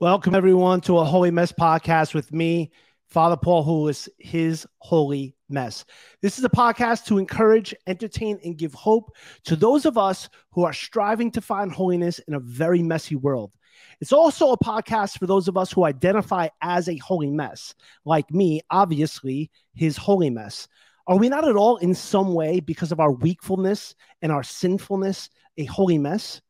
Welcome, everyone, to a Holy Mess podcast with me, Father Paul Houlis, his Holy Mess. This is a podcast to encourage, entertain, and give hope to those of us who are striving to find holiness in a very messy world. It's also a podcast for those of us who identify as a holy mess, like me, obviously, his holy mess. Are we not at all, in some way, because of our weakfulness and our sinfulness, a holy mess?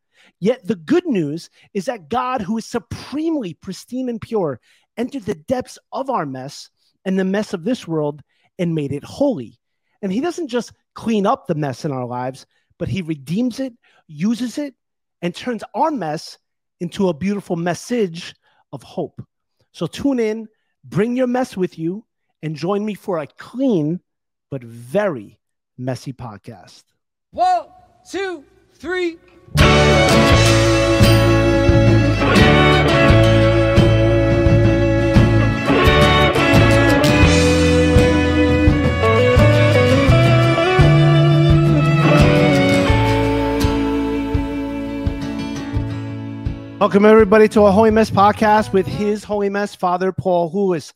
Yet the good news is that God, who is supremely pristine and pure, entered the depths of our mess and the mess of this world and made it holy. And He doesn't just clean up the mess in our lives, but He redeems it, uses it, and turns our mess into a beautiful message of hope. So tune in, bring your mess with you, and join me for a clean but very messy podcast. One, two, three. Welcome, everybody, to a Holy Mess podcast with His Holy Mess, Father Paul Houlis.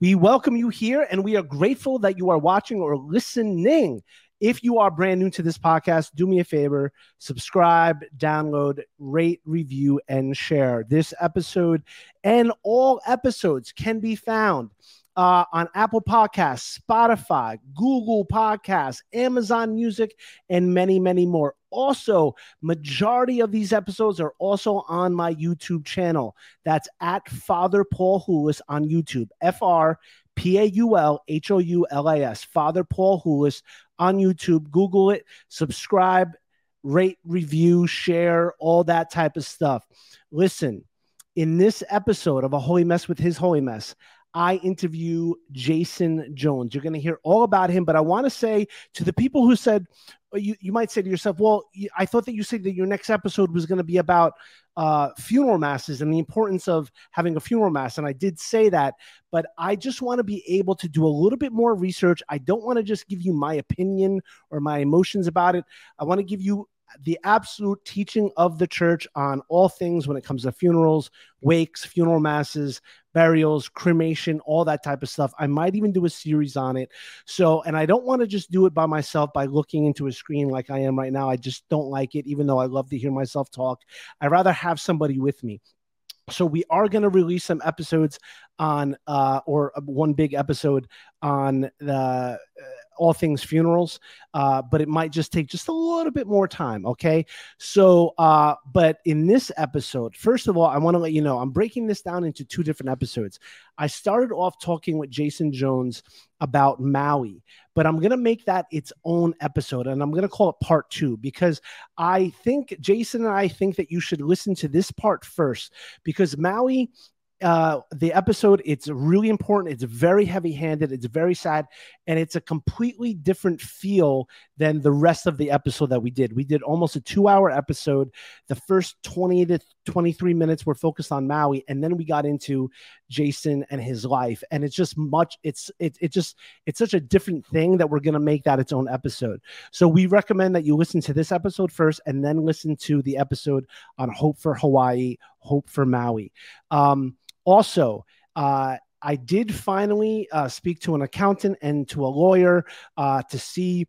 We welcome you here and we are grateful that you are watching or listening. If you are brand new to this podcast, do me a favor subscribe, download, rate, review, and share. This episode and all episodes can be found uh, on Apple Podcasts, Spotify, Google Podcasts, Amazon Music, and many, many more. Also, majority of these episodes are also on my YouTube channel. That's at Father Paul Houlis on YouTube. F R P A U L H O U L A S. Father Paul Houlis on YouTube. Google it, subscribe, rate, review, share, all that type of stuff. Listen, in this episode of A Holy Mess with His Holy Mess, I interview Jason Jones. You're going to hear all about him, but I want to say to the people who said, you, you might say to yourself, well, I thought that you said that your next episode was going to be about uh, funeral masses and the importance of having a funeral mass. And I did say that, but I just want to be able to do a little bit more research. I don't want to just give you my opinion or my emotions about it. I want to give you the absolute teaching of the church on all things when it comes to funerals, wakes, funeral masses, burials, cremation, all that type of stuff. I might even do a series on it. So, and I don't want to just do it by myself by looking into a screen like I am right now. I just don't like it, even though I love to hear myself talk. I'd rather have somebody with me. So we are going to release some episodes on, uh, or one big episode on the. Uh, all things funerals, uh, but it might just take just a little bit more time. Okay. So, uh, but in this episode, first of all, I want to let you know I'm breaking this down into two different episodes. I started off talking with Jason Jones about Maui, but I'm going to make that its own episode and I'm going to call it part two because I think Jason and I think that you should listen to this part first because Maui uh the episode it's really important it's very heavy handed it's very sad and it's a completely different feel than the rest of the episode that we did. We did almost a two hour episode. The first 20 to 23 minutes were focused on maui and then we got into jason and his life. And it's just much it's it, it just it's such a different thing that we're going to make that its own episode. So we recommend that you listen to this episode first and then listen to the episode on hope for hawaii hope for maui. Um also, uh, I did finally uh, speak to an accountant and to a lawyer uh, to see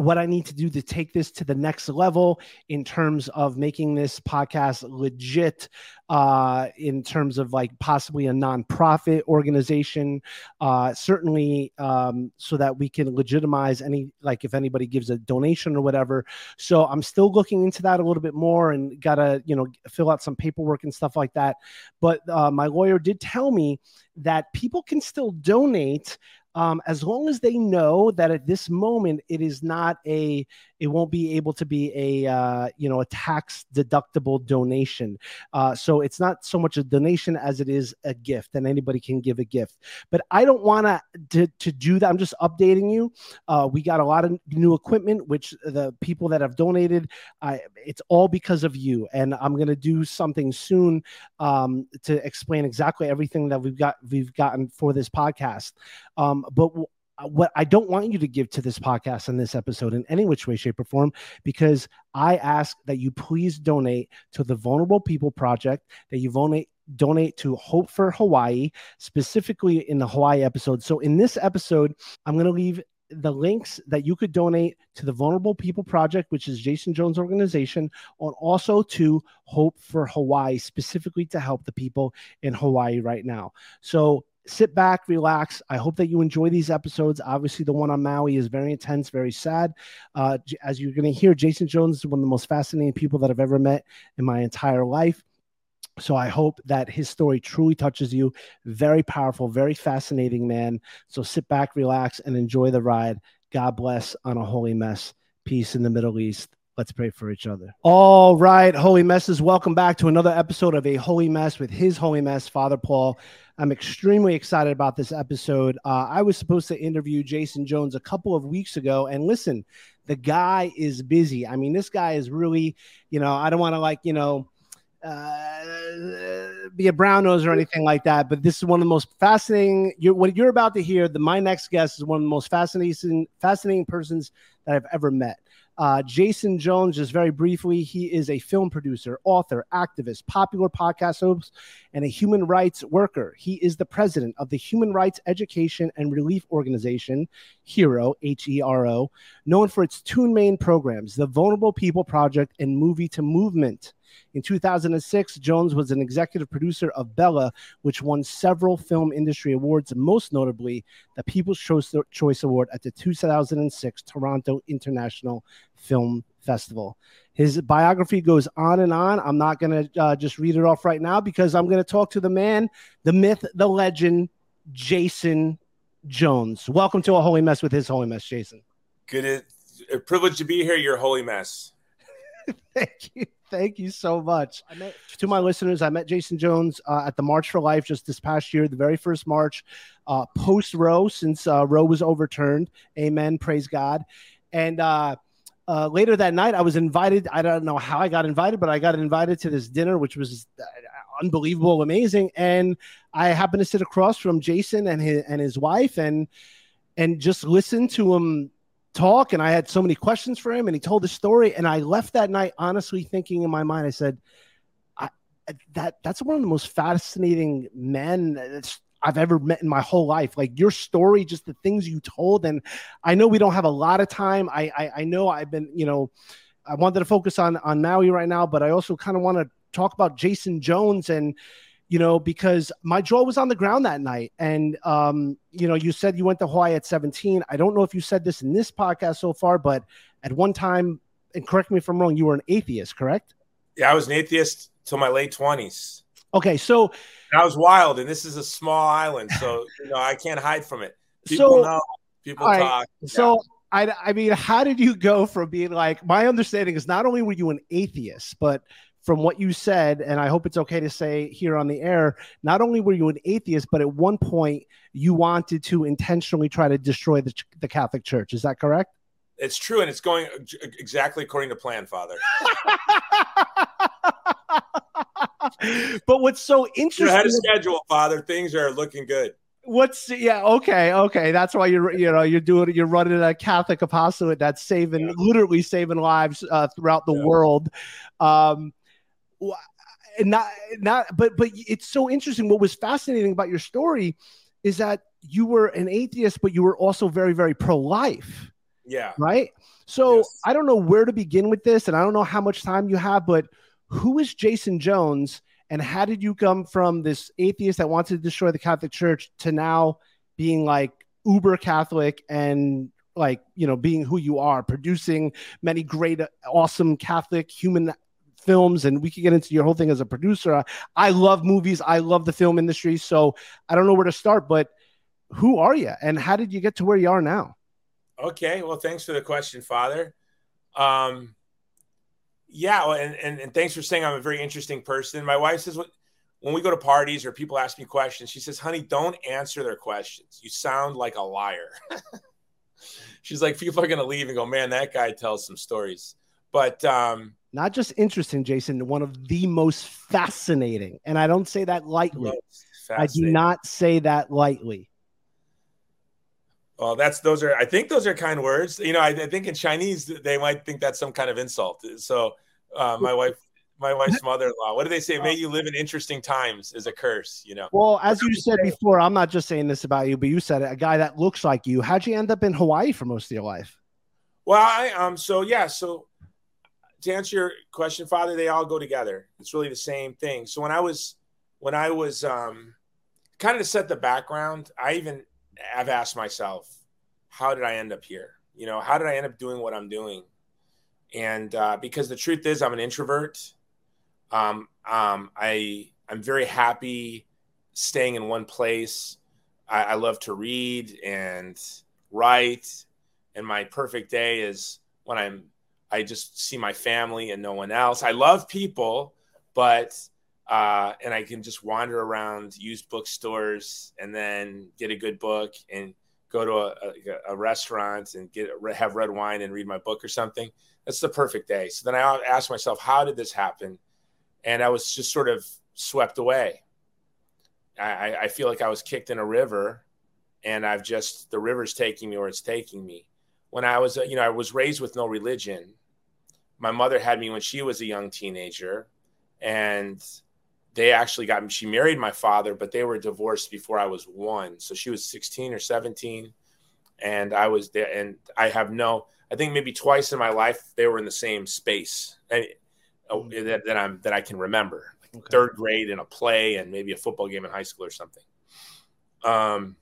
what I need to do to take this to the next level in terms of making this podcast legit, uh, in terms of like possibly a nonprofit organization, uh, certainly um, so that we can legitimize any, like if anybody gives a donation or whatever. So I'm still looking into that a little bit more and got to, you know, fill out some paperwork and stuff like that. But uh, my lawyer did tell me that people can still donate um, as long as they know that at this moment it is not a it won't be able to be a uh, you know a tax deductible donation. Uh, so it's not so much a donation as it is a gift and anybody can give a gift. But i don't want to to do that. I'm just updating you. Uh, we got a lot of new equipment which the people that have donated I, it's all because of you. And i'm going to do something soon um, to explain exactly everything that we've got we've gotten for this podcast. Um, Um, but w- uh, what I don't want you to give to this podcast and this episode in any which way, shape, or form, because I ask that you please donate to the Vulnerable People Project, that you donate donate to Hope for Hawaii, specifically in the Hawaii episode. So, in this episode, I'm going to leave the links that you could donate to the Vulnerable People Project, which is Jason Jones' organization, and also to Hope for Hawaii, specifically to help the people in Hawaii right now. So sit back, relax. I hope that you enjoy these episodes. Obviously, the one on Maui is very intense, very sad. Uh, as you're going to hear, Jason Jones is one of the most fascinating people that I've ever met in my entire life. So I hope that his story truly touches you. Very powerful, very fascinating man. So sit back, relax, and enjoy the ride. God bless on a holy mess. Peace in the Middle East. Let's pray for each other. All right, Holy Messes, welcome back to another episode of A Holy Mess with His Holy Mess, Father Paul. I'm extremely excited about this episode. Uh, I was supposed to interview Jason Jones a couple of weeks ago, and listen, the guy is busy. I mean, this guy is really, you know, I don't want to like, you know, uh, be a brown nose or anything like that. But this is one of the most fascinating. You're, what you're about to hear, the my next guest is one of the most fascinating, fascinating persons that I've ever met. Uh, Jason Jones, just very briefly, he is a film producer, author, activist, popular podcast host, and a human rights worker. He is the president of the Human Rights Education and Relief Organization, HERO, H E R O, known for its two main programs, the Vulnerable People Project and Movie to Movement. In 2006, Jones was an executive producer of Bella, which won several film industry awards, most notably the People's Choice Award at the 2006 Toronto International Film Festival. His biography goes on and on. I'm not going to uh, just read it off right now because I'm going to talk to the man, the myth, the legend, Jason Jones. Welcome to a holy mess with his holy mess, Jason. Good, a privilege to be here. Your holy mess. Thank you. Thank you so much. I met, to my listeners, I met Jason Jones uh, at the March for Life just this past year, the very first March uh, post Roe, since uh, Roe was overturned. Amen. Praise God. And uh, uh, later that night, I was invited. I don't know how I got invited, but I got invited to this dinner, which was uh, unbelievable, amazing. And I happened to sit across from Jason and his and his wife, and and just listen to him talk and I had so many questions for him and he told the story and I left that night honestly thinking in my mind I said I, that that's one of the most fascinating men I've ever met in my whole life. Like your story just the things you told and I know we don't have a lot of time. I I, I know I've been you know I wanted to focus on on Maui right now but I also kind of want to talk about Jason Jones and you know, because my jaw was on the ground that night. And, um, you know, you said you went to Hawaii at 17. I don't know if you said this in this podcast so far, but at one time, and correct me if I'm wrong, you were an atheist, correct? Yeah, I was an atheist till my late 20s. Okay, so I was wild, and this is a small island, so you know I can't hide from it. People so, know, people right, talk. So I, I mean, how did you go from being like? My understanding is not only were you an atheist, but from what you said, and I hope it's okay to say here on the air, not only were you an atheist, but at one point you wanted to intentionally try to destroy the, the Catholic Church. Is that correct? It's true, and it's going exactly according to plan, Father. but what's so interesting? You had a schedule, Father. Things are looking good. What's yeah okay okay that's why you're you know you're doing you're running a Catholic apostolate that's saving yeah. literally saving lives uh, throughout the yeah. world. Um, not not but but it's so interesting. What was fascinating about your story is that you were an atheist but you were also very very pro-life yeah. right? So yes. i don't know where to begin with this and i don't know how much time you have but who is jason jones and how did you come from this atheist that wanted to destroy the catholic church to now being like uber catholic and like you know being who you are producing many great awesome catholic human films and we could get into your whole thing as a producer. I love movies. I love the film industry. So I don't know where to start, but who are you and how did you get to where you are now? Okay. Well, thanks for the question, Father. Um, yeah. Well, and, and, and thanks for saying I'm a very interesting person. My wife says, when we go to parties or people ask me questions, she says, honey, don't answer their questions. You sound like a liar. She's like, people are going to leave and go, man, that guy tells some stories. But um, not just interesting, Jason, one of the most fascinating. And I don't say that lightly. I do not say that lightly. Well, that's those are I think those are kind words. You know, I, I think in Chinese they might think that's some kind of insult. So uh, my wife my wife's mother-in-law. What do they say? May you live in interesting times is a curse, you know. Well, as you said before, I'm not just saying this about you, but you said it. A guy that looks like you. How'd you end up in Hawaii for most of your life? Well, I um. So yeah. So to answer your question, Father, they all go together. It's really the same thing. So when I was when I was um, kind of to set the background, I even have asked myself, how did I end up here? You know, how did I end up doing what I'm doing? And uh, because the truth is, I'm an introvert. Um, um, I I'm very happy staying in one place. I, I love to read and write, and my perfect day is when I'm I just see my family and no one else. I love people, but uh, and I can just wander around used bookstores and then get a good book and go to a, a, a, restaurant and get have red wine and read my book or something. That's the perfect day. So then I asked myself, how did this happen? And I was just sort of swept away. I, I feel like I was kicked in a river, and I've just the river's taking me or it's taking me. When I was, you know, I was raised with no religion. My mother had me when she was a young teenager, and they actually got me. she married my father but they were divorced before i was one so she was 16 or 17 and i was there and i have no i think maybe twice in my life they were in the same space and, mm-hmm. that, that i'm that i can remember like okay. third grade in a play and maybe a football game in high school or something um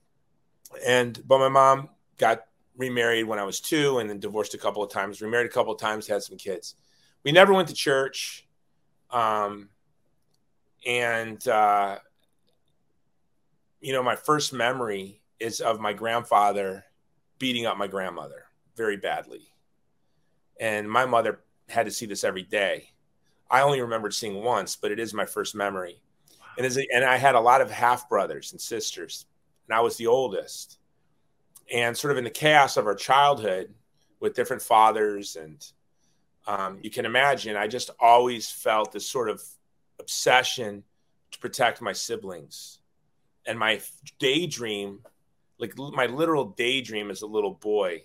and but my mom got remarried when i was two and then divorced a couple of times remarried a couple of times had some kids we never went to church um and uh, you know, my first memory is of my grandfather beating up my grandmother very badly, and my mother had to see this every day. I only remembered seeing once, but it is my first memory. And a, and I had a lot of half brothers and sisters, and I was the oldest. And sort of in the chaos of our childhood, with different fathers, and um, you can imagine, I just always felt this sort of obsession to protect my siblings. And my daydream, like my literal daydream as a little boy,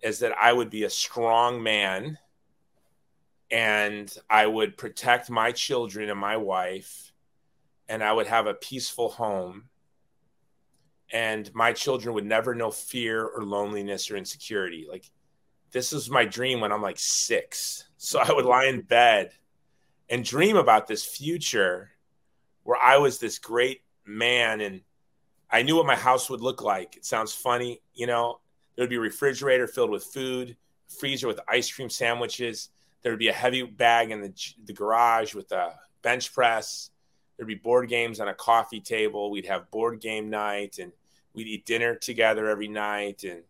is that I would be a strong man and I would protect my children and my wife and I would have a peaceful home and my children would never know fear or loneliness or insecurity. Like this is my dream when I'm like 6. So I would lie in bed and dream about this future where I was this great man and I knew what my house would look like. It sounds funny, you know. There would be a refrigerator filled with food, freezer with ice cream sandwiches. There would be a heavy bag in the, the garage with a bench press. There'd be board games on a coffee table. We'd have board game night and we'd eat dinner together every night. And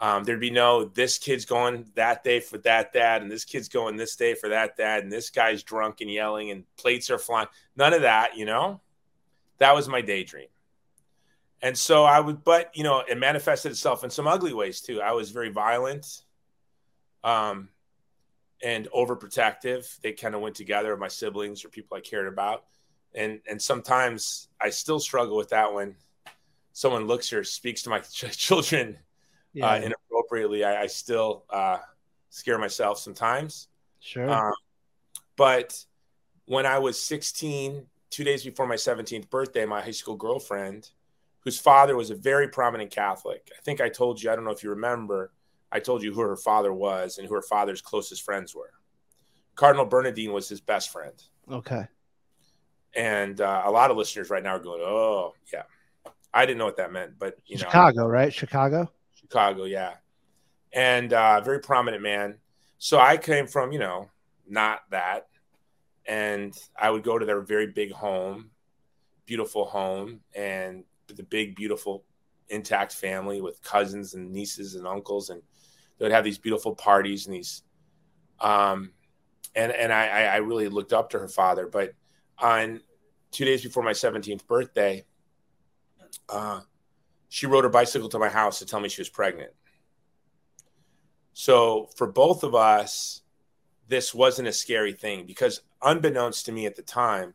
um, there'd be no this kid's going that day for that dad, and this kid's going this day for that dad, and this guy's drunk and yelling, and plates are flying. None of that, you know. That was my daydream. And so I would, but you know, it manifested itself in some ugly ways too. I was very violent, um, and overprotective. They kind of went together. My siblings or people I cared about, and and sometimes I still struggle with that when someone looks or speaks to my ch- children yeah. uh, inappropriately, I, I still uh, scare myself sometimes. Sure. Um, but when I was 16, two days before my 17th birthday, my high school girlfriend, whose father was a very prominent Catholic, I think I told you, I don't know if you remember, I told you who her father was and who her father's closest friends were. Cardinal Bernardin was his best friend. Okay. And uh, a lot of listeners right now are going, oh, yeah. I didn't know what that meant, but you know, Chicago, right? Chicago. Chicago, yeah, and uh, very prominent man. So I came from, you know, not that, and I would go to their very big home, beautiful home, and the big, beautiful, intact family with cousins and nieces and uncles, and they would have these beautiful parties and these, um, and and I I really looked up to her father, but on two days before my 17th birthday, uh, she rode her bicycle to my house to tell me she was pregnant. So for both of us, this wasn't a scary thing because unbeknownst to me at the time,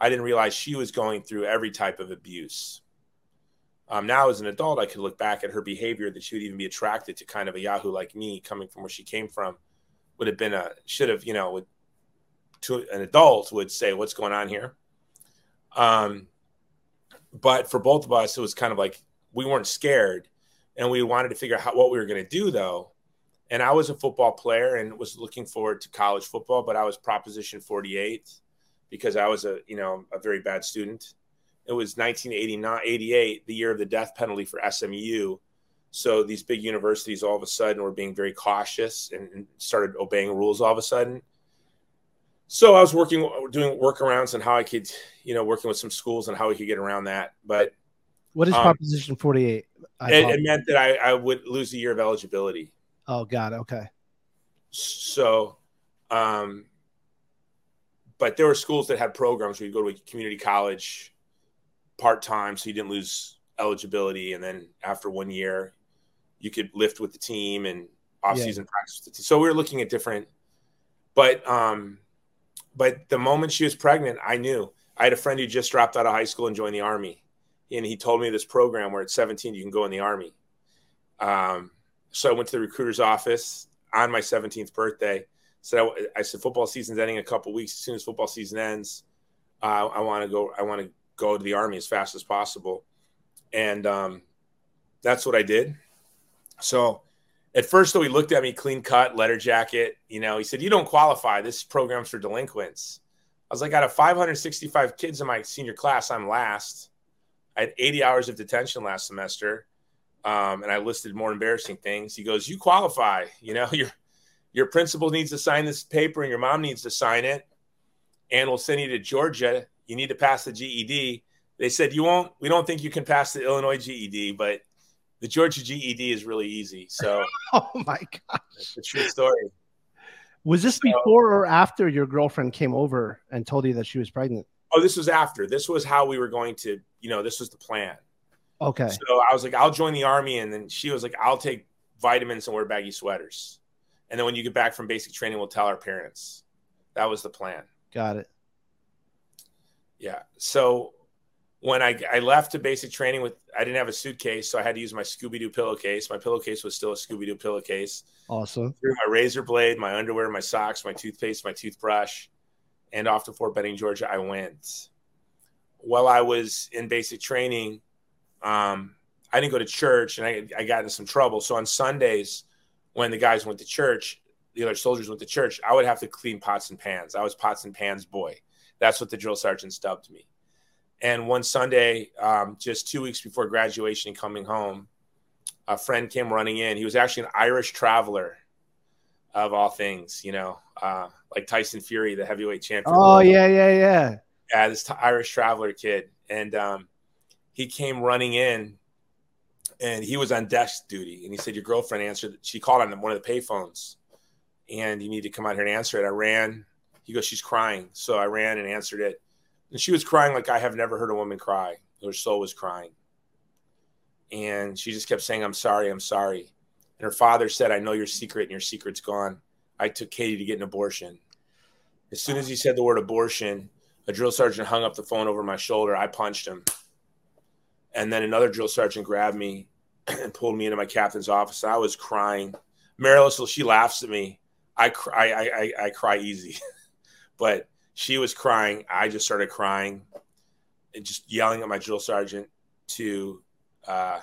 I didn't realize she was going through every type of abuse. Um, now, as an adult, I could look back at her behavior that she would even be attracted to kind of a Yahoo like me coming from where she came from would have been a should have, you know, would to an adult would say, "What's going on here?" Um, but for both of us, it was kind of like we weren't scared, and we wanted to figure out how, what we were going to do though. And I was a football player and was looking forward to college football, but I was Proposition 48 because I was a you know a very bad student. It was 1989, 88, the year of the death penalty for SMU. So these big universities all of a sudden were being very cautious and started obeying rules all of a sudden. So I was working, doing workarounds on how I could, you know, working with some schools and how we could get around that. But what is um, Proposition 48? It, it, meant that I, I would lose a year of eligibility. Oh, God. Okay. So, um, but there were schools that had programs where you go to a community college part time, so you didn't lose eligibility, and then after one year, you could lift with the team and off season yeah. practice with the team. So we were looking at different, but um, but the moment she was pregnant, I knew. I had a friend who just dropped out of high school and joined the army, and he told me this program where at 17 you can go in the army. Um, so I went to the recruiter's office on my 17th birthday. Said I, I said football season's ending in a couple weeks. As soon as football season ends, uh, I want to go. I want to go to the army as fast as possible, and um, that's what I did. So at first, though, he looked at me clean cut, letter jacket. You know, he said, "You don't qualify. This program's for delinquents." I was like, out of 565 kids in my senior class, I'm last. I had 80 hours of detention last semester, um, and I listed more embarrassing things. He goes, "You qualify. You know, your your principal needs to sign this paper, and your mom needs to sign it, and we'll send you to Georgia. You need to pass the GED." They said, "You won't. We don't think you can pass the Illinois GED, but the Georgia GED is really easy." So, oh my gosh, it's a true story. Was this so, before or after your girlfriend came over and told you that she was pregnant? Oh, this was after. This was how we were going to, you know, this was the plan. Okay. So I was like, I'll join the army. And then she was like, I'll take vitamins and wear baggy sweaters. And then when you get back from basic training, we'll tell our parents. That was the plan. Got it. Yeah. So when I, I left to basic training with, I didn't have a suitcase. So I had to use my Scooby Doo pillowcase. My pillowcase was still a Scooby Doo pillowcase. Awesome. Threw my razor blade, my underwear, my socks, my toothpaste, my toothbrush and off to Fort Benning, Georgia, I went. While I was in basic training, um, I didn't go to church and I, I got into some trouble. So on Sundays, when the guys went to church, the other soldiers went to church, I would have to clean pots and pans. I was pots and pans boy. That's what the drill sergeant dubbed me. And one Sunday, um, just two weeks before graduation and coming home, a friend came running in. He was actually an Irish traveler of all things, you know, uh, like Tyson Fury, the heavyweight champion. Oh yeah, yeah, yeah. Yeah, this t- Irish traveler kid, and um, he came running in, and he was on desk duty, and he said, "Your girlfriend answered." She called on one of the payphones, and you need to come out here and answer it. I ran. He goes, "She's crying," so I ran and answered it, and she was crying like I have never heard a woman cry. Her soul was crying, and she just kept saying, "I'm sorry, I'm sorry." And her father said, I know your secret and your secret's gone. I took Katie to get an abortion. As soon as he said the word abortion, a drill sergeant hung up the phone over my shoulder. I punched him. And then another drill sergeant grabbed me and pulled me into my captain's office. I was crying. Marilyn, she laughs at me. I cry, I, I, I cry easy, but she was crying. I just started crying and just yelling at my drill sergeant to uh,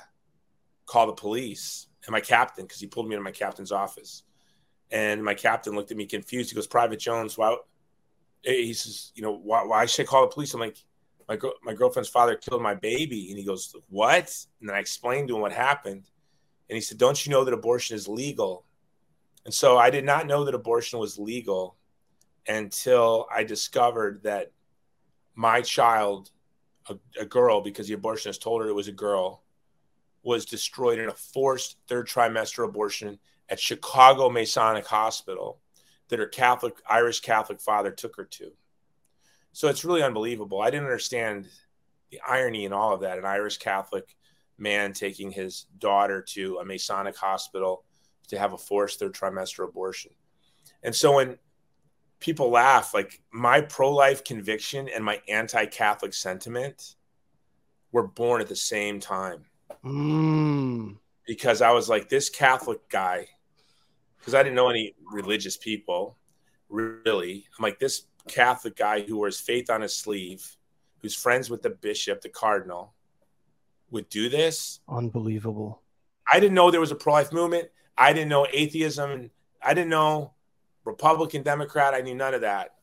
call the police and my captain because he pulled me into my captain's office. And my captain looked at me confused. He goes, "Private Jones, why?" He says, "You know, why, why should I call the police?" I'm like, "My my girlfriend's father killed my baby," and he goes, "What?" And then I explained to him what happened, and he said, "Don't you know that abortion is legal?" And so I did not know that abortion was legal until I discovered that my child, a, a girl, because the abortionist told her it was a girl, was destroyed in a forced third trimester abortion at Chicago Masonic Hospital that her Catholic Irish Catholic father took her to. So it's really unbelievable. I didn't understand the irony in all of that. An Irish Catholic man taking his daughter to a Masonic hospital to have a forced third trimester abortion. And so when people laugh, like my pro life conviction and my anti Catholic sentiment were born at the same time. Mm. Because I was like, this Catholic guy, because I didn't know any religious people really. I'm like, this Catholic guy who wears faith on his sleeve, who's friends with the bishop, the cardinal, would do this. Unbelievable. I didn't know there was a pro life movement. I didn't know atheism. I didn't know Republican, Democrat. I knew none of that.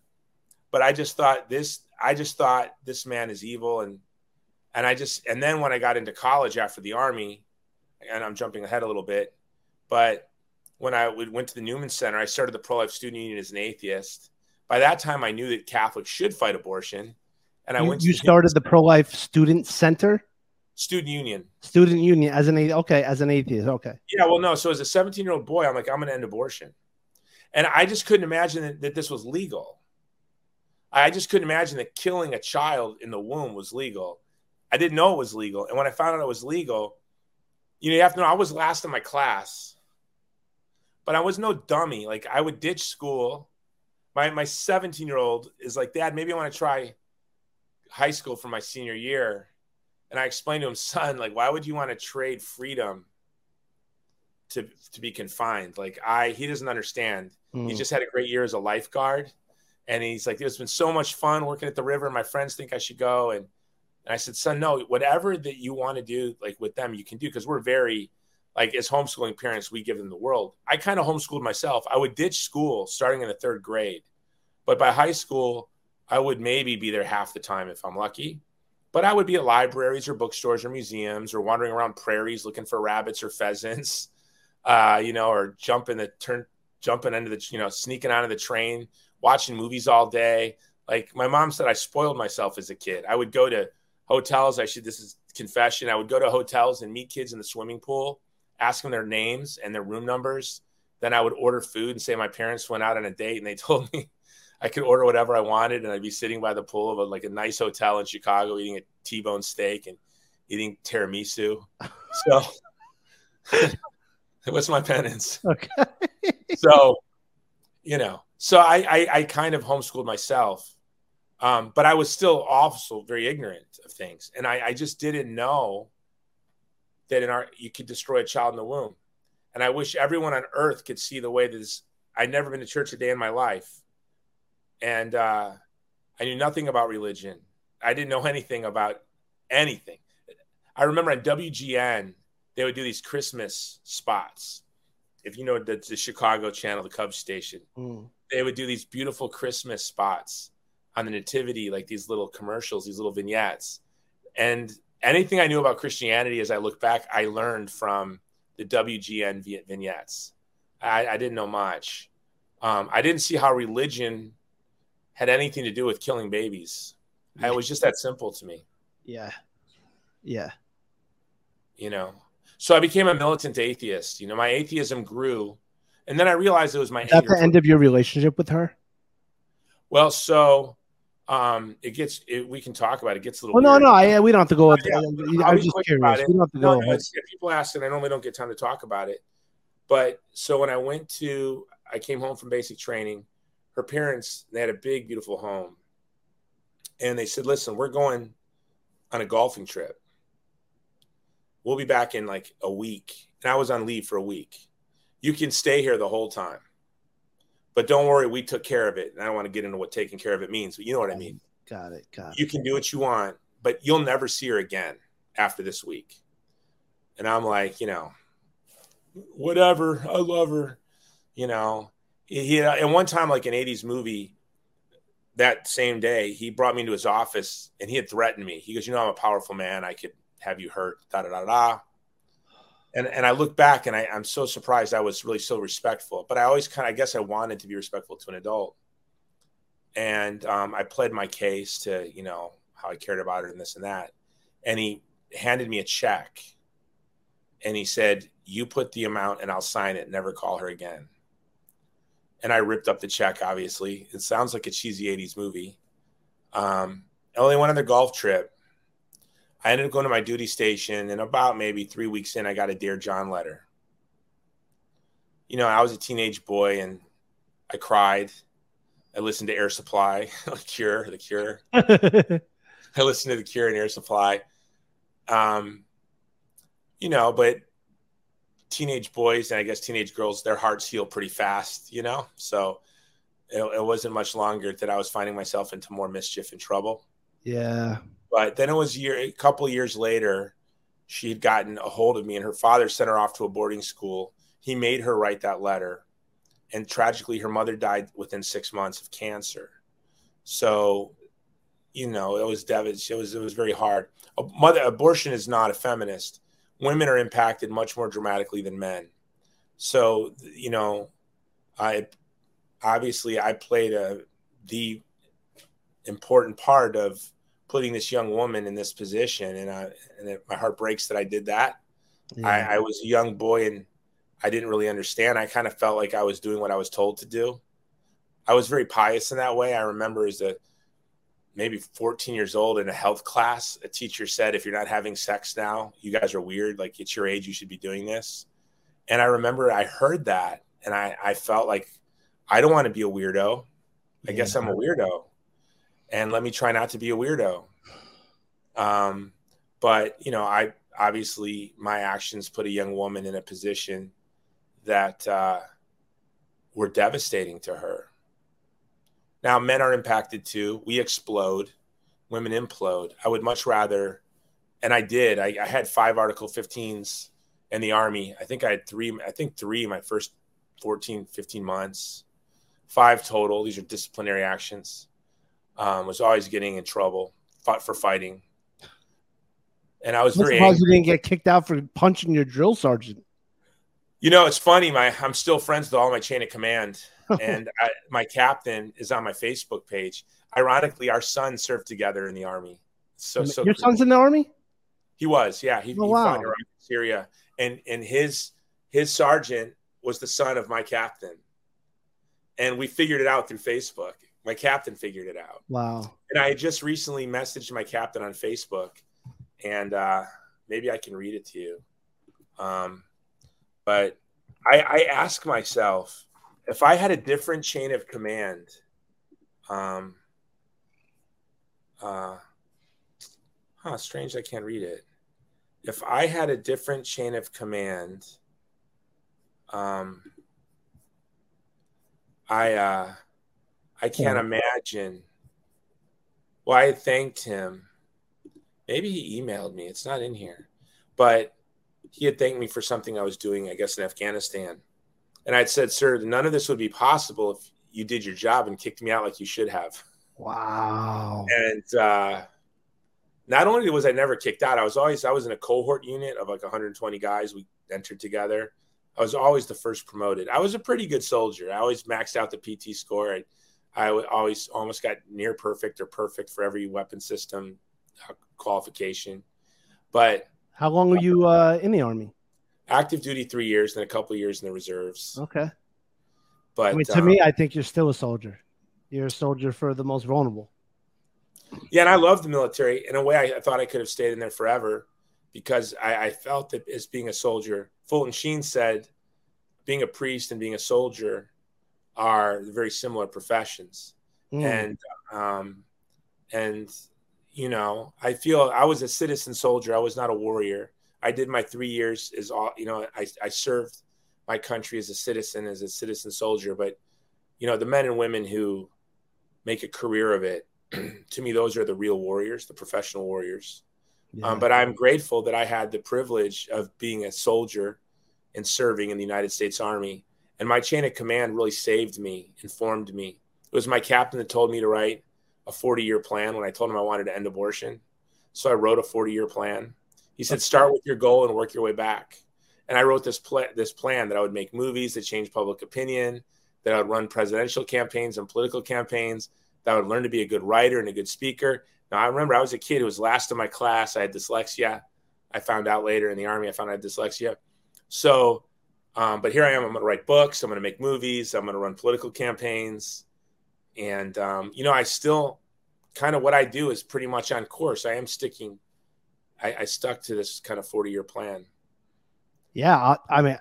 But I just thought this, I just thought this man is evil. And, and I just, and then when I got into college after the army, and I'm jumping ahead a little bit, but when I went to the Newman Center, I started the pro life student union as an atheist. By that time, I knew that Catholics should fight abortion. And I you, went you started the pro life student center? student union. Student union as an okay, as an atheist. Okay. Yeah, well, no. So as a 17 year old boy, I'm like, I'm going to end abortion, and I just couldn't imagine that, that, this was legal. I just couldn't imagine that killing a child in the womb was legal. I didn't know it was legal, and when I found out it was legal, you know, you have to know I was last in my class, but I was no dummy. Like I would ditch school. My my 17 year old is like, Dad, maybe I want to try high school for my senior year and I explained to him, son, like, why would you want to trade freedom to to be confined? Like, I he doesn't understand. Mm. He just had a great year as a lifeguard, and he's like, it's been so much fun working at the river. My friends think I should go, and and I said, son, no, whatever that you want to do, like with them, you can do because we're very like as homeschooling parents, we give them the world. I kind of homeschooled myself. I would ditch school starting in the third grade, but by high school, I would maybe be there half the time if I'm lucky but I would be at libraries or bookstores or museums or wandering around prairies looking for rabbits or pheasants, uh, you know, or jumping the turn, jumping into the, you know, sneaking onto the train, watching movies all day. Like my mom said, I spoiled myself as a kid. I would go to hotels. I should, this is confession. I would go to hotels and meet kids in the swimming pool, ask them their names and their room numbers. Then I would order food and say my parents went out on a date and they told me I could order whatever I wanted, and I'd be sitting by the pool of a, like a nice hotel in Chicago, eating a T-bone steak and eating tiramisu. So it was my penance. Okay. so, you know, so I, I, I kind of homeschooled myself, um, but I was still also very ignorant of things, and I, I just didn't know that in our you could destroy a child in the womb. And I wish everyone on earth could see the way this. I'd never been to church a day in my life and uh, I knew nothing about religion. I didn't know anything about anything. I remember on WGN they would do these Christmas spots. If you know the, the Chicago channel, the Cubs station, mm. they would do these beautiful Christmas spots on the nativity, like these little commercials, these little vignettes. And anything I knew about Christianity, as I look back, I learned from the WGN vignettes. I, I didn't know much. Um, I didn't see how religion had anything to do with killing babies. It was just that simple to me. Yeah. Yeah. You know, so I became a militant atheist. You know, my atheism grew. And then I realized it was my. At the end of your relationship with her? Well, so um, it gets, it, we can talk about it. it gets a little. Well, no, no, I, we don't have to go. With, yeah, I'm just curious. We don't have to go. No, people ask, and I normally don't get time to talk about it. But so when I went to, I came home from basic training her parents they had a big beautiful home and they said listen we're going on a golfing trip we'll be back in like a week. And i was on leave for a week. You can stay here the whole time. But don't worry we took care of it. And i don't want to get into what taking care of it means but you know what i mean. Got it got it. You can do what you want but you'll never see her again after this week. And i'm like you know whatever i love her you know. He and one time like an 80s movie that same day he brought me into his office and he had threatened me. He goes you know i'm a powerful man. I could have you hurt da da da da. And and i look back and I, i'm so surprised i was really so respectful but i always kind of i guess i wanted to be respectful to an adult. And um, i pled my case to you know how i cared about her and this and that. And he handed me a check. And he said you put the amount and i'll sign it. Never call her again. And I ripped up the check. Obviously, it sounds like a cheesy '80s movie. Um, only went on the golf trip. I ended up going to my duty station, and about maybe three weeks in, I got a Dear John letter. You know, I was a teenage boy, and I cried. I listened to Air Supply, The Cure, The Cure. I listened to The Cure and Air Supply. Um, you know, but teenage boys and I guess teenage girls, their hearts heal pretty fast, you know? So it, it wasn't much longer that I was finding myself into more mischief and trouble. Yeah. But then it was year a couple years later, she had gotten a hold of me, and her father sent her off to a boarding school. He made her write that letter, and tragically, her mother died within six months of cancer. So, you know, it was devastating. It was it was very hard. A mother abortion is not a feminist. Women are impacted much more dramatically than men. So, you know, I obviously I played a the important part of putting this young woman in this position, and I and it, my heart breaks that I did that. Yeah. I, I was a young boy and I didn't really understand. I kind of felt like I was doing what I was told to do. I was very pious in that way. I remember as a maybe 14 years old in a health class, a teacher said, if you're not having sex now, you guys are weird. Like it's your age, you should be doing this. And I remember I heard that and I, I felt like I don't want to be a weirdo. I yeah. guess I'm a weirdo. And let me try not to be a weirdo. Um, but you know, I obviously my actions put a young woman in a position that uh, were devastating to her. Now, men are impacted too. We explode, women implode. I would much rather, and I did. I, I had five Article 15s in the Army. I think I had three, I think three my first 14, 15 months, five total. These are disciplinary actions. Um, was always getting in trouble, fought for fighting. And I was I'm very surprised you didn't get kicked out for punching your drill sergeant. You know, it's funny. My I'm still friends with all my chain of command, and I, my captain is on my Facebook page. Ironically, our son served together in the army. So, so your cool. son's in the army. He was, yeah. He, oh, he wow. fought in Iraq, Syria, and and his his sergeant was the son of my captain, and we figured it out through Facebook. My captain figured it out. Wow! And I just recently messaged my captain on Facebook, and uh, maybe I can read it to you. Um, but I, I ask myself if I had a different chain of command, um, uh, huh, strange, I can't read it. If I had a different chain of command, um, I, uh, I can't yeah. imagine. Well, I thanked him. Maybe he emailed me. It's not in here, but he had thanked me for something I was doing, I guess, in Afghanistan. And I'd said, Sir, none of this would be possible if you did your job and kicked me out like you should have. Wow. And uh, not only was I never kicked out, I was always, I was in a cohort unit of like 120 guys. We entered together. I was always the first promoted. I was a pretty good soldier. I always maxed out the PT score. I, I always almost got near perfect or perfect for every weapon system uh, qualification. But how long were you uh, in the army? Active duty three years, then a couple of years in the reserves. Okay. But I mean, to um, me, I think you're still a soldier. You're a soldier for the most vulnerable. Yeah, and I love the military. In a way, I, I thought I could have stayed in there forever because I, I felt that as being a soldier, Fulton Sheen said, being a priest and being a soldier are very similar professions. Mm. And um, and you know, I feel I was a citizen soldier. I was not a warrior. I did my three years as all, you know, I, I served my country as a citizen, as a citizen soldier. But, you know, the men and women who make a career of it, to me, those are the real warriors, the professional warriors. Yeah. Um, but I'm grateful that I had the privilege of being a soldier and serving in the United States Army. And my chain of command really saved me, informed me. It was my captain that told me to write a 40 year plan when I told him I wanted to end abortion. So I wrote a 40 year plan. He said, start with your goal and work your way back. And I wrote this, pl- this plan that I would make movies that change public opinion, that I would run presidential campaigns and political campaigns, that I would learn to be a good writer and a good speaker. Now, I remember I was a kid who was last in my class. I had dyslexia. I found out later in the army, I found I had dyslexia. So, um, but here I am. I'm going to write books. I'm going to make movies. I'm going to run political campaigns. And, um, you know, I still kind of what I do is pretty much on course. I am sticking, I, I stuck to this kind of 40 year plan. Yeah. I, I mean,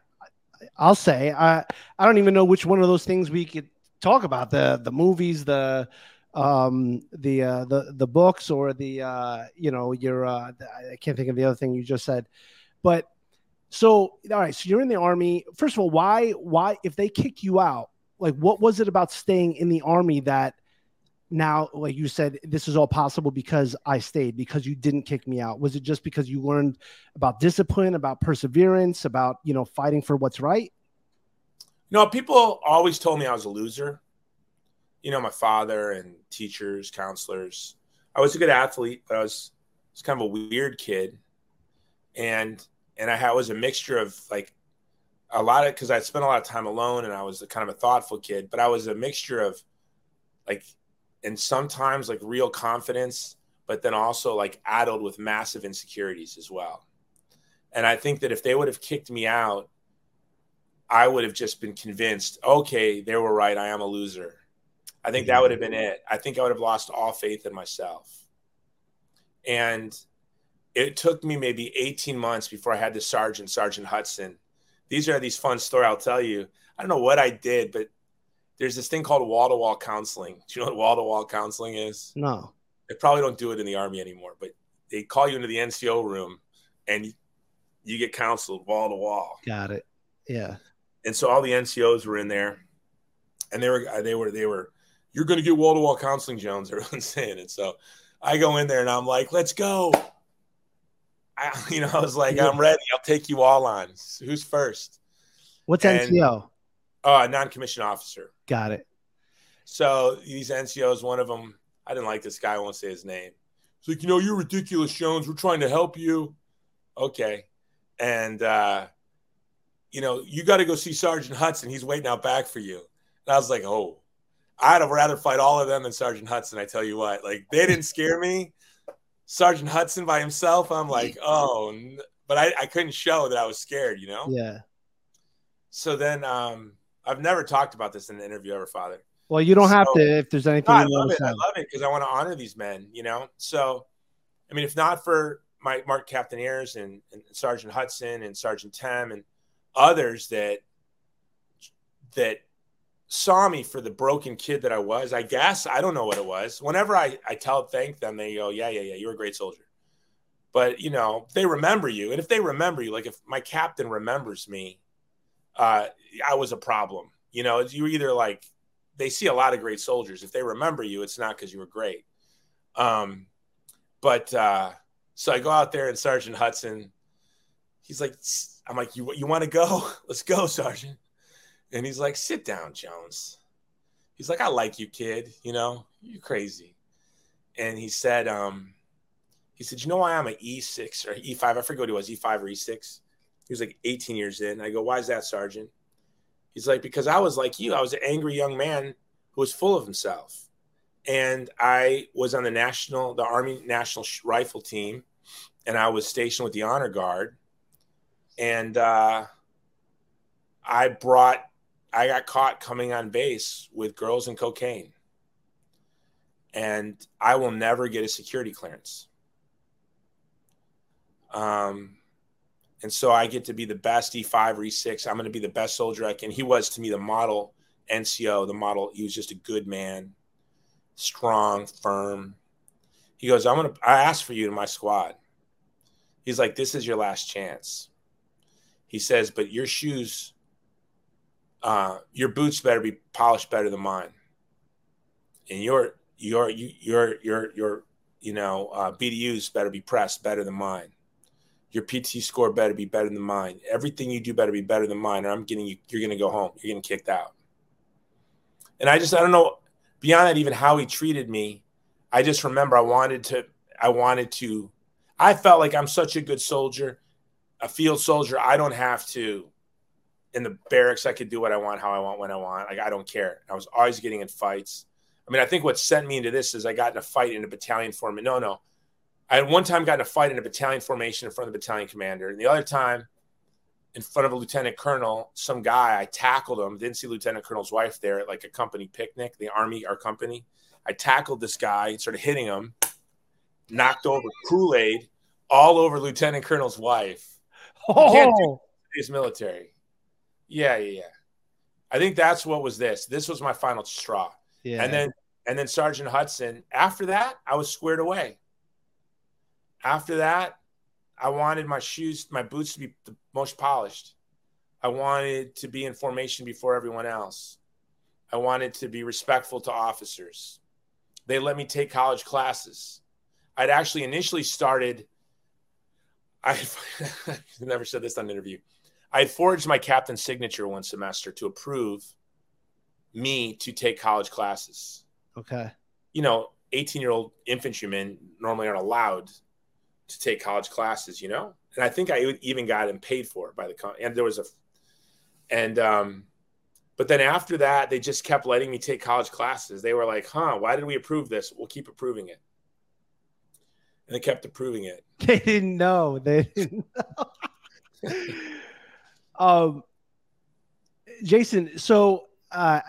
I'll say, I, I don't even know which one of those things we could talk about the, the movies, the, um, the, uh, the, the books or the, uh, you know, your, uh, I can't think of the other thing you just said, but so, all right. So you're in the army. First of all, why, why, if they kick you out, like what was it about staying in the army that now like you said this is all possible because i stayed because you didn't kick me out was it just because you learned about discipline about perseverance about you know fighting for what's right no people always told me i was a loser you know my father and teachers counselors i was a good athlete but i was, was kind of a weird kid and and i had, was a mixture of like a lot of because i spent a lot of time alone and i was kind of a thoughtful kid but i was a mixture of like and sometimes like real confidence, but then also like addled with massive insecurities as well. And I think that if they would have kicked me out, I would have just been convinced, okay, they were right. I am a loser. I think that would have been it. I think I would have lost all faith in myself. And it took me maybe 18 months before I had the sergeant, Sergeant Hudson. These are these fun stories I'll tell you. I don't know what I did, but there's this thing called wall to wall counseling. Do you know what wall to wall counseling is? No. They probably don't do it in the army anymore, but they call you into the NCO room and you get counseled wall to wall. Got it. Yeah. And so all the NCOs were in there and they were, uh, they were, they were, you're going to get wall to wall counseling, Jones. Everyone's saying it. So I go in there and I'm like, let's go. I, you know, I was like, I'm ready. I'll take you all on. Who's first? What's and, NCO? Uh, non-commissioned officer. Got it. So these NCOs, one of them, I didn't like this guy. I won't say his name. He's like, you know, you're ridiculous, Jones. We're trying to help you. Okay. And, uh, you know, you got to go see Sergeant Hudson. He's waiting out back for you. And I was like, oh, I'd have rather fight all of them than Sergeant Hudson. I tell you what, like they didn't scare me. Sergeant Hudson by himself, I'm like, oh, but I, I couldn't show that I was scared, you know? Yeah. So then, um, I've never talked about this in an interview ever, Father. Well, you don't so, have to if there's anything. No, I love it. I love it because I want to honor these men. You know, so I mean, if not for my Mark Captainiers and, and Sergeant Hudson and Sergeant Tem and others that that saw me for the broken kid that I was, I guess I don't know what it was. Whenever I I tell thank them, they go, "Yeah, yeah, yeah, you're a great soldier." But you know, they remember you, and if they remember you, like if my captain remembers me, uh, I was a problem. You know, you either like they see a lot of great soldiers. If they remember you, it's not because you were great. Um, but uh, so I go out there and Sergeant Hudson, he's like, I'm like, you you want to go? Let's go, Sergeant. And he's like, sit down, Jones. He's like, I like you, kid. You know, you're crazy. And he said, um, he said, you know why I'm an E6 or E5? I forget what he was, E5 or E6. He was like 18 years in. I go, why is that, Sergeant? He's like, because I was like you. I was an angry young man who was full of himself. And I was on the national, the Army National Rifle Team, and I was stationed with the Honor Guard. And uh, I brought, I got caught coming on base with girls and cocaine. And I will never get a security clearance. Um, and so I get to be the best E5 or E6. I'm going to be the best soldier I can. He was to me the model NCO, the model. He was just a good man, strong, firm. He goes, I'm going to, I asked for you in my squad. He's like, this is your last chance. He says, but your shoes, uh, your boots better be polished better than mine. And your, your, your, your, your, you know, uh, BDUs better be pressed better than mine your PT score better be better than mine. Everything you do better be better than mine, or I'm getting you. You're to go home. You're getting kicked out. And I just I don't know beyond that even how he treated me. I just remember I wanted to. I wanted to. I felt like I'm such a good soldier, a field soldier. I don't have to. In the barracks, I could do what I want, how I want, when I want. Like I don't care. I was always getting in fights. I mean, I think what sent me into this is I got in a fight in a battalion formation. No, no, I had one time got in a fight in a battalion formation in front of the battalion commander, and the other time in front of a lieutenant colonel, some guy, I tackled him. Didn't see lieutenant colonel's wife there at like a company picnic, the army, our company. I tackled this guy and started hitting him, knocked over Kool Aid all over lieutenant colonel's wife. Oh, his military. Yeah, yeah, yeah. I think that's what was this. This was my final straw. Yeah. And then and then Sergeant Hudson. After that, I was squared away. After that, I wanted my shoes, my boots to be the most polished. I wanted to be in formation before everyone else. I wanted to be respectful to officers. They let me take college classes. I'd actually initially started. I never said this on an interview. I had forged my captain's signature one semester to approve me to take college classes. Okay. You know, 18 year old infantrymen normally aren't allowed to take college classes, you know? And I think I even got them paid for by the, and there was a, and, um, but then after that, they just kept letting me take college classes. They were like, huh, why did we approve this? We'll keep approving it. And they kept approving it. They didn't know. They didn't know. um, Jason, so uh,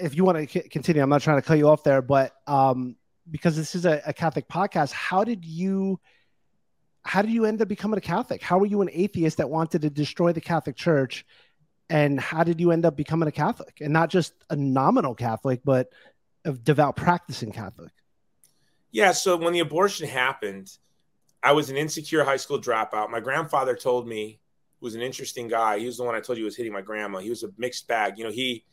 if you want to continue, I'm not trying to cut you off there, but um, because this is a, a Catholic podcast, how did you how did you end up becoming a Catholic? How were you an atheist that wanted to destroy the Catholic Church? And how did you end up becoming a Catholic and not just a nominal Catholic, but a devout practicing Catholic? Yeah. So when the abortion happened, I was an insecure high school dropout. My grandfather told me, was an interesting guy. He was the one I told you was hitting my grandma. He was a mixed bag. You know, he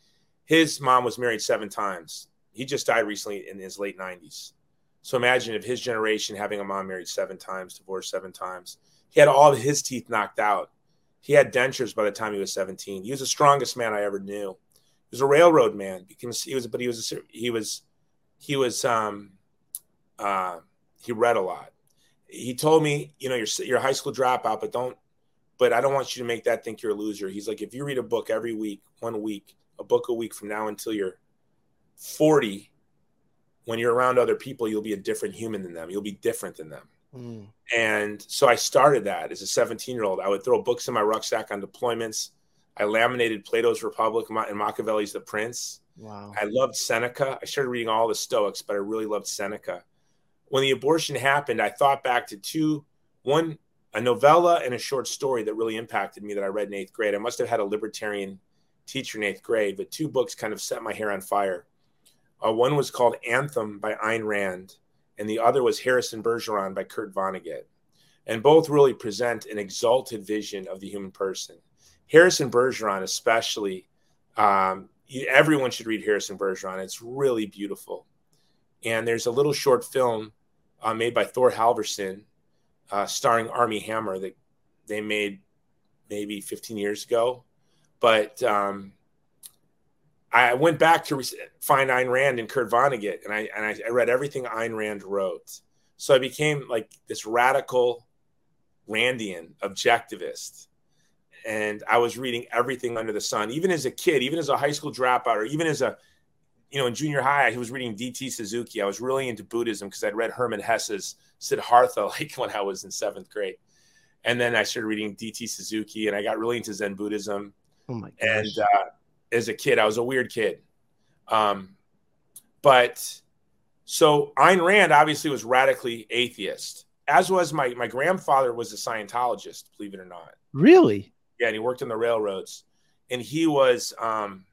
his mom was married seven times. He just died recently in his late 90s. So imagine if his generation having a mom married seven times, divorced seven times. He had all of his teeth knocked out. He had dentures by the time he was 17. He was the strongest man I ever knew. He was a railroad man. Because he was, but he was, a, he was, he was, um, uh, he read a lot. He told me, you know, you're you're a high school dropout, but don't, but I don't want you to make that think you're a loser. He's like, if you read a book every week, one week, a book a week from now until you're 40, when you're around other people, you'll be a different human than them. You'll be different than them. Mm. And so I started that as a 17 year old. I would throw books in my rucksack on deployments. I laminated Plato's Republic and Machiavelli's The Prince. Wow. I loved Seneca. I started reading all the Stoics, but I really loved Seneca. When the abortion happened, I thought back to two one, a novella and a short story that really impacted me that I read in eighth grade. I must have had a libertarian teacher in eighth grade, but two books kind of set my hair on fire. Uh, one was called Anthem by Ayn Rand, and the other was Harrison Bergeron by Kurt Vonnegut. And both really present an exalted vision of the human person. Harrison Bergeron, especially, um, everyone should read Harrison Bergeron. It's really beautiful. And there's a little short film uh, made by Thor Halvorssen, uh, starring Armie Hammer, that they made maybe 15 years ago. But um, I went back to find Ayn Rand and Kurt Vonnegut, and I and I, read everything Ayn Rand wrote. So I became like this radical Randian objectivist, and I was reading everything under the sun. Even as a kid, even as a high school dropout, or even as a you know in junior high, I was reading D.T. Suzuki. I was really into Buddhism because I'd read Hermann Hesse's Siddhartha like when I was in seventh grade, and then I started reading D.T. Suzuki, and I got really into Zen Buddhism. Oh my gosh. And uh, as a kid. I was a weird kid. Um, but so Ayn Rand obviously was radically atheist, as was my my grandfather was a Scientologist, believe it or not. Really? Yeah, and he worked in the railroads, and he was um,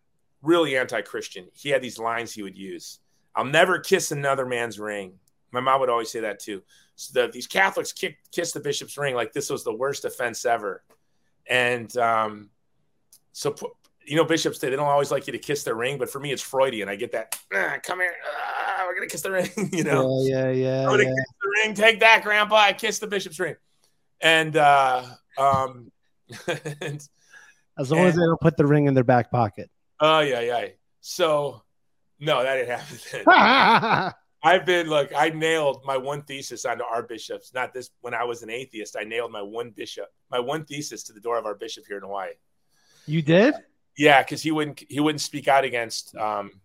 really anti-Christian. He had these lines he would use: "I'll never kiss another man's ring." My mom would always say that too. So the, these Catholics kick, kiss the bishop's ring like this was the worst offense ever, and um, so you know, bishops they, they don't always like you to kiss their ring, but for me it's Freudian. I get that. Ah, come here, ah, we're gonna kiss the ring. you know, yeah, yeah, yeah. I'm gonna yeah. kiss the ring. Take that, Grandpa. I kissed the bishop's ring, and uh, um, and, as long and, as they don't put the ring in their back pocket. Oh yeah, yeah. So no, that didn't happen. I've been look, I nailed my one thesis onto our bishops. Not this when I was an atheist. I nailed my one bishop, my one thesis to the door of our bishop here in Hawaii. You did? Yeah, because he wouldn't he wouldn't speak out against um,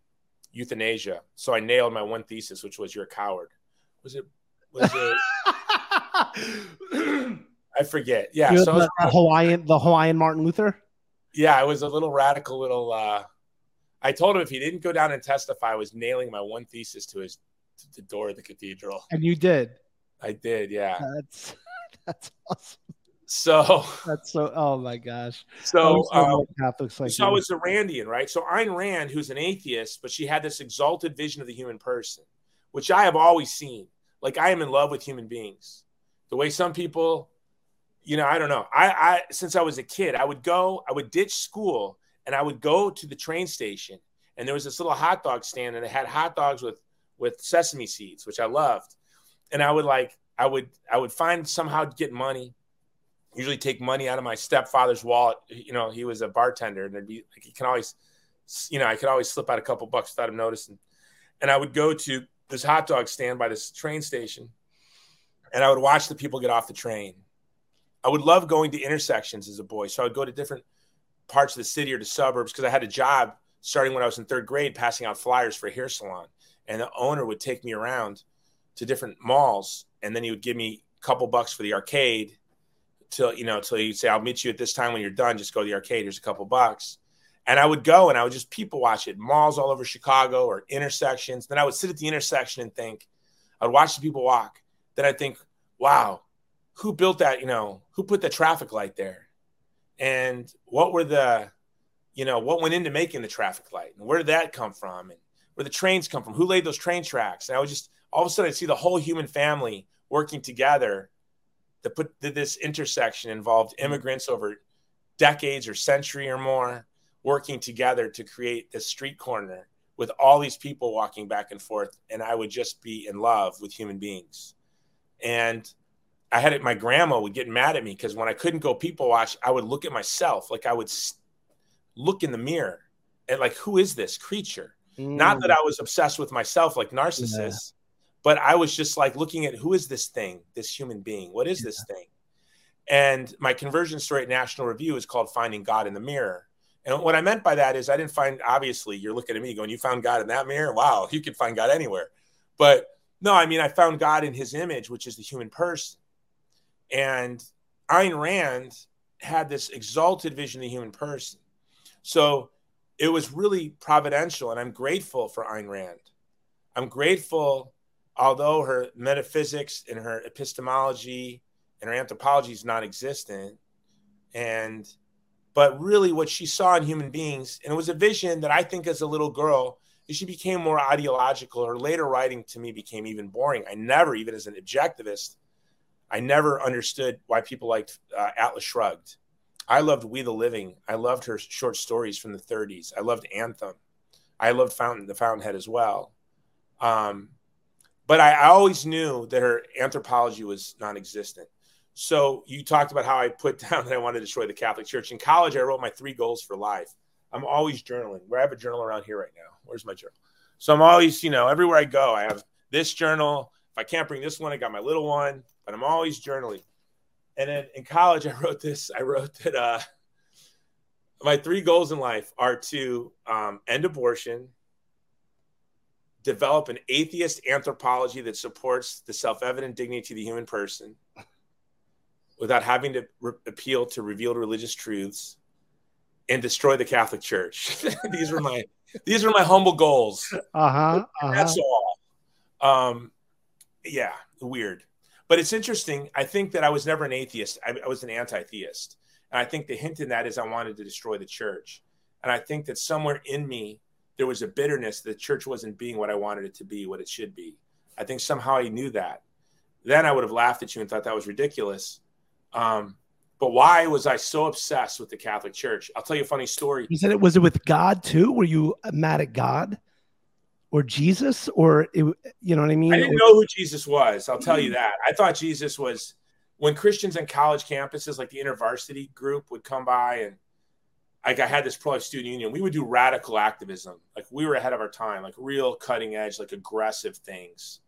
euthanasia. So I nailed my one thesis, which was you're a coward. Was it? Was it? I forget. Yeah, so the, the Hawaiian, the Hawaiian Martin Luther. Yeah, I was a little radical. Little. uh I told him if he didn't go down and testify, I was nailing my one thesis to his the door of the cathedral. And you did. I did. Yeah. That's that's awesome. So that's so. Oh my gosh. So um, Catholics like. So it's a Randian, right? So Ayn Rand, who's an atheist, but she had this exalted vision of the human person, which I have always seen. Like I am in love with human beings. The way some people, you know, I don't know. I, I since I was a kid, I would go, I would ditch school, and I would go to the train station, and there was this little hot dog stand, and it had hot dogs with with sesame seeds, which I loved. And I would like, I would, I would find somehow to get money. Usually take money out of my stepfather's wallet. You know, he was a bartender, and there'd be like he can always, you know, I could always slip out a couple bucks without him noticing. And I would go to this hot dog stand by this train station, and I would watch the people get off the train. I would love going to intersections as a boy, so I would go to different parts of the city or the suburbs because I had a job starting when I was in third grade, passing out flyers for a hair salon and the owner would take me around to different malls and then he would give me a couple bucks for the arcade till you know till he'd say i'll meet you at this time when you're done. Just go to the arcade. Here's a couple bucks. And i would go and i would just people watch it. Malls all over chicago or intersections. Then i would sit at the intersection and think. I'd watch the people walk. Then i'd think wow who built that you know who put the traffic light there? And what were the you know what went into making the traffic light? And where did that come from? And where the trains come from, who laid those train tracks. And I was just all of a sudden I'd see the whole human family working together to put this intersection involved mm-hmm. immigrants over decades or century or more working together to create this street corner with all these people walking back and forth and i would just be in love with human beings. And i had it my grandma would get mad at me because when i couldn't go people watch i would look at myself like i would look in the mirror and like who is this creature Mm. Not that mm. I was obsessed with myself like narcissists, yeah. but I was just like looking at who is this thing, this human being? What is yeah. this thing? And my conversion story at National Review is called Finding God in the Mirror. And what I meant by that is I didn't find, obviously, you're looking at me going, You found God in that mirror? Wow, you can find God anywhere. But no, I mean, I found God in his image, which is the human person. And Ayn Rand had this exalted vision of the human person. So it was really providential, and I'm grateful for Ayn Rand. I'm grateful, although her metaphysics and her epistemology and her anthropology is non-existent, and but really what she saw in human beings, and it was a vision that I think as a little girl, she became more ideological. Her later writing to me became even boring. I never, even as an objectivist, I never understood why people liked uh, Atlas Shrugged I loved We the Living. I loved her short stories from the 30s. I loved Anthem. I loved Fountain, the Fountainhead as well. Um, but I, I, always knew that her anthropology was non-existent. So you talked about how I put down that I wanted to destroy the Catholic Church. In college, I wrote my three goals for life. I'm always journaling. Where I have a journal around here right now. Where's my journal? So I'm always, you know, everywhere I go, I have this journal. If I can't bring this one, I got my little one. But I'm always journaling. And then in college, I wrote this. I wrote that uh, my three goals in life are to um, end abortion, develop an atheist anthropology that supports the self-evident dignity of the human person without having to re- appeal to revealed religious truths and destroy the catholic church these were my these are my humble goals uh-huh, uh-huh. that's all um yeah weird but it's interesting. I think that I was never an atheist. I, I was an anti-theist, and I think the hint in that is I wanted to destroy the church. And I think that somewhere in me there was a bitterness that the church wasn't being what I wanted it to be, what it should be. I think somehow I knew that. Then I would have laughed at you and thought that was ridiculous. Um, but why was I so obsessed with the Catholic Church? I'll tell you a funny story. You said it was it with God too? Were you mad at God? Or Jesus or it, you know what I mean? I didn't know who Jesus was. I'll tell you mm. that. I thought Jesus was when Christians on college campuses like the InterVarsity group would come by and like I had this pro life student union, we would do radical activism. Like we were ahead of our time, like real cutting edge, like aggressive things.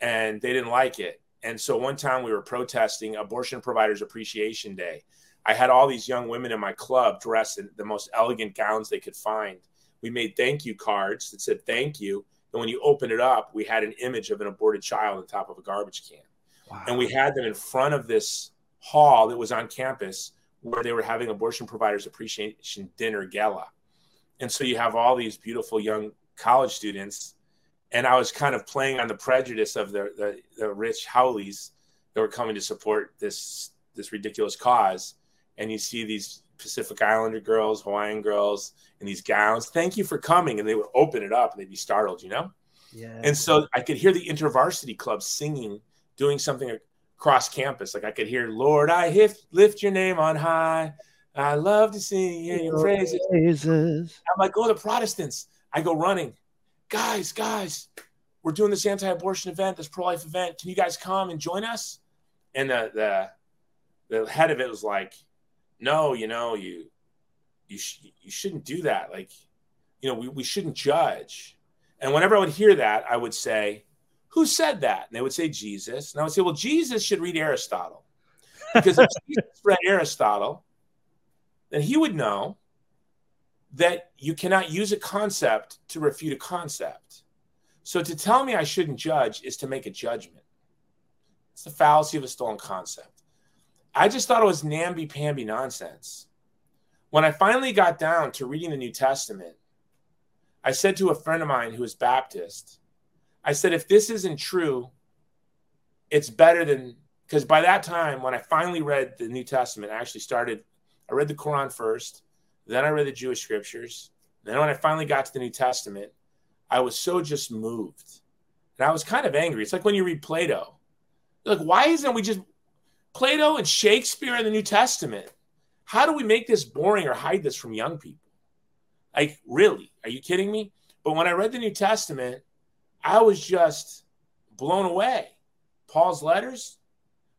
And they didn't like it. And so one time we were protesting Abortion Providers Appreciation Day. I had all these young women in my club dressed in the most elegant gowns they could find we made thank you cards that said thank you. And when you open it up, we had an image of an aborted child on top of a garbage can. Wow. And we had them in front of this hall that was on campus where they were having abortion providers appreciation dinner gala. And so you have all these beautiful young college students. And I was kind of playing on the prejudice of the, the, the rich haoles that were coming to support this this ridiculous cause. And you see these Pacific Islander girls, Hawaiian girls in these gowns. Thank you for coming. And they would open it up and they'd be startled, you know? Yeah. And so I could hear the InterVarsity club singing, doing something across campus. Like I could hear, Lord, I lift, lift your name on high. I love to sing your praises. praises. I'm like, oh, the Protestants. I go running, guys, guys, we're doing this anti-abortion event, this pro-life event. Can you guys come and join us? And the the the head of it was like, no, you know, you you sh- you shouldn't do that. Like, you know, we, we shouldn't judge. And whenever I would hear that, I would say, who said that? And they would say Jesus. And I would say, well, Jesus should read Aristotle. Because if Jesus read Aristotle, then he would know that you cannot use a concept to refute a concept. So to tell me I shouldn't judge is to make a judgment. It's the fallacy of a stolen concept. I just thought it was namby pamby nonsense. When I finally got down to reading the New Testament, I said to a friend of mine who was Baptist, I said, if this isn't true, it's better than because by that time, when I finally read the New Testament, I actually started, I read the Quran first, then I read the Jewish scriptures. Then when I finally got to the New Testament, I was so just moved. And I was kind of angry. It's like when you read Plato. Like, why isn't we just Plato and Shakespeare in the New Testament? How do we make this boring or hide this from young people? Like, really? Are you kidding me? But when I read the New Testament, I was just blown away. Paul's letters,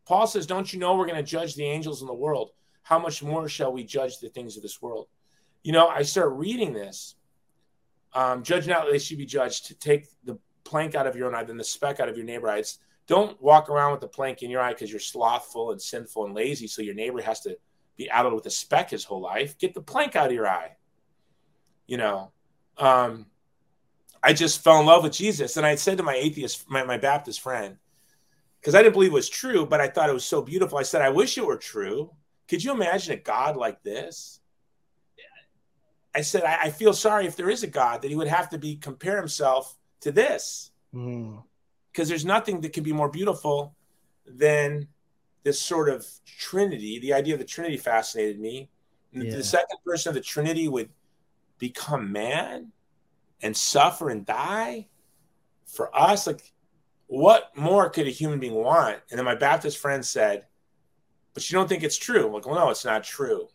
Paul says, Don't you know we're going to judge the angels in the world? How much more shall we judge the things of this world? You know, I start reading this. Um, judge not, they should be judged to take the plank out of your own eye, then the speck out of your neighbor eye. Don't walk around with the plank in your eye because you're slothful and sinful and lazy. So your neighbor has to be addled with a speck his whole life. Get the plank out of your eye. You know, um, I just fell in love with Jesus. And I said to my atheist, my, my Baptist friend, because I didn't believe it was true, but I thought it was so beautiful. I said, I wish it were true. Could you imagine a God like this? I said, I, I feel sorry if there is a God that he would have to be compare himself to this. Because there's nothing that can be more beautiful than this sort of Trinity. The idea of the Trinity fascinated me. Yeah. The second person of the Trinity would become man and suffer and die for us. Like, what more could a human being want? And then my Baptist friend said, But you don't think it's true? I'm like, Well, no, it's not true.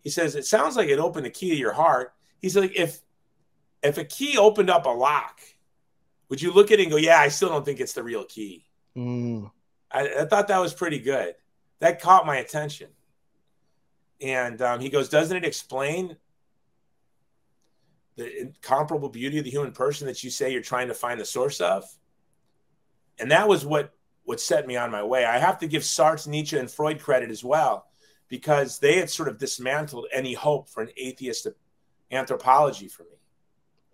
He says, It sounds like it opened the key to your heart. He's like, If if a key opened up a lock, would you look at it and go, Yeah, I still don't think it's the real key? Mm. I, I, thought that was pretty good. That caught my attention. And um, he goes, Doesn't it explain the incomparable beauty of the human person that you say you're trying to find the source of? And that was what what set me on my way. I have to give Sartre, Nietzsche, and Freud credit as well, because they had sort of dismantled any hope for an atheist anthropology for me.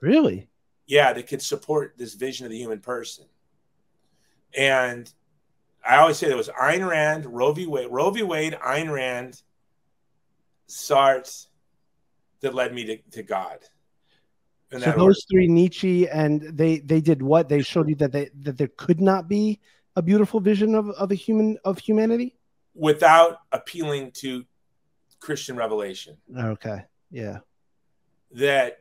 Really? Yeah, that could support this vision of the human person. And I always say there was Ayn Rand, Roe v. Wade, Roe v. Wade, Ayn Rand, Sartre, that led me to, to God so those order. three Nietzsche and they they did what? They showed you that they that there could not be a beautiful vision of, of a human of humanity without appealing to Christian revelation. Okay. Yeah. That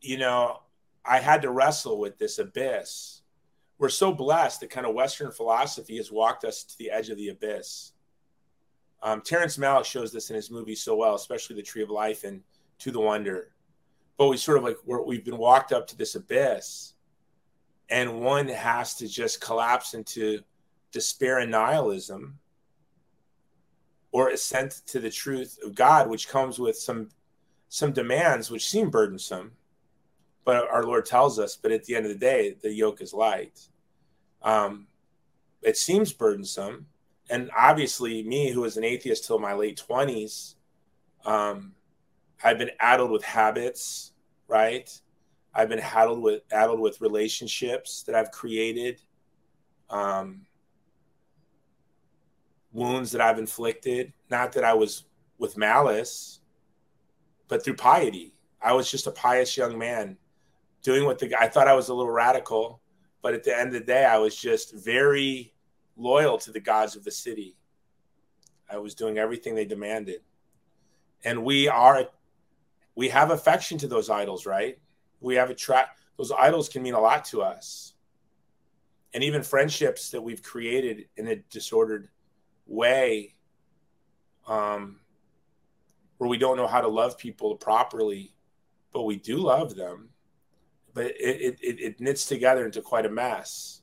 you know, I had to wrestle with this abyss. We're so blessed that kind of Western philosophy has walked us to the edge of the abyss. Um, Terrence Malick shows this in his movie so well, especially The Tree of Life and To the Wonder but we sort of like we've been walked up to this abyss and one has to just collapse into despair and nihilism or assent to the truth of god which comes with some some demands which seem burdensome but our lord tells us but at the end of the day the yoke is light um, it seems burdensome and obviously me who was an atheist till my late 20s um, I've been addled with habits, right? I've been addled with addled with relationships that I've created, um, wounds that I've inflicted. Not that I was with malice, but through piety. I was just a pious young man, doing what the I thought I was a little radical, but at the end of the day, I was just very loyal to the gods of the city. I was doing everything they demanded, and we are we have affection to those idols, right? We have a track. Those idols can mean a lot to us. And even friendships that we've created in a disordered way, um, where we don't know how to love people properly, but we do love them. But it, it, it knits together into quite a mess.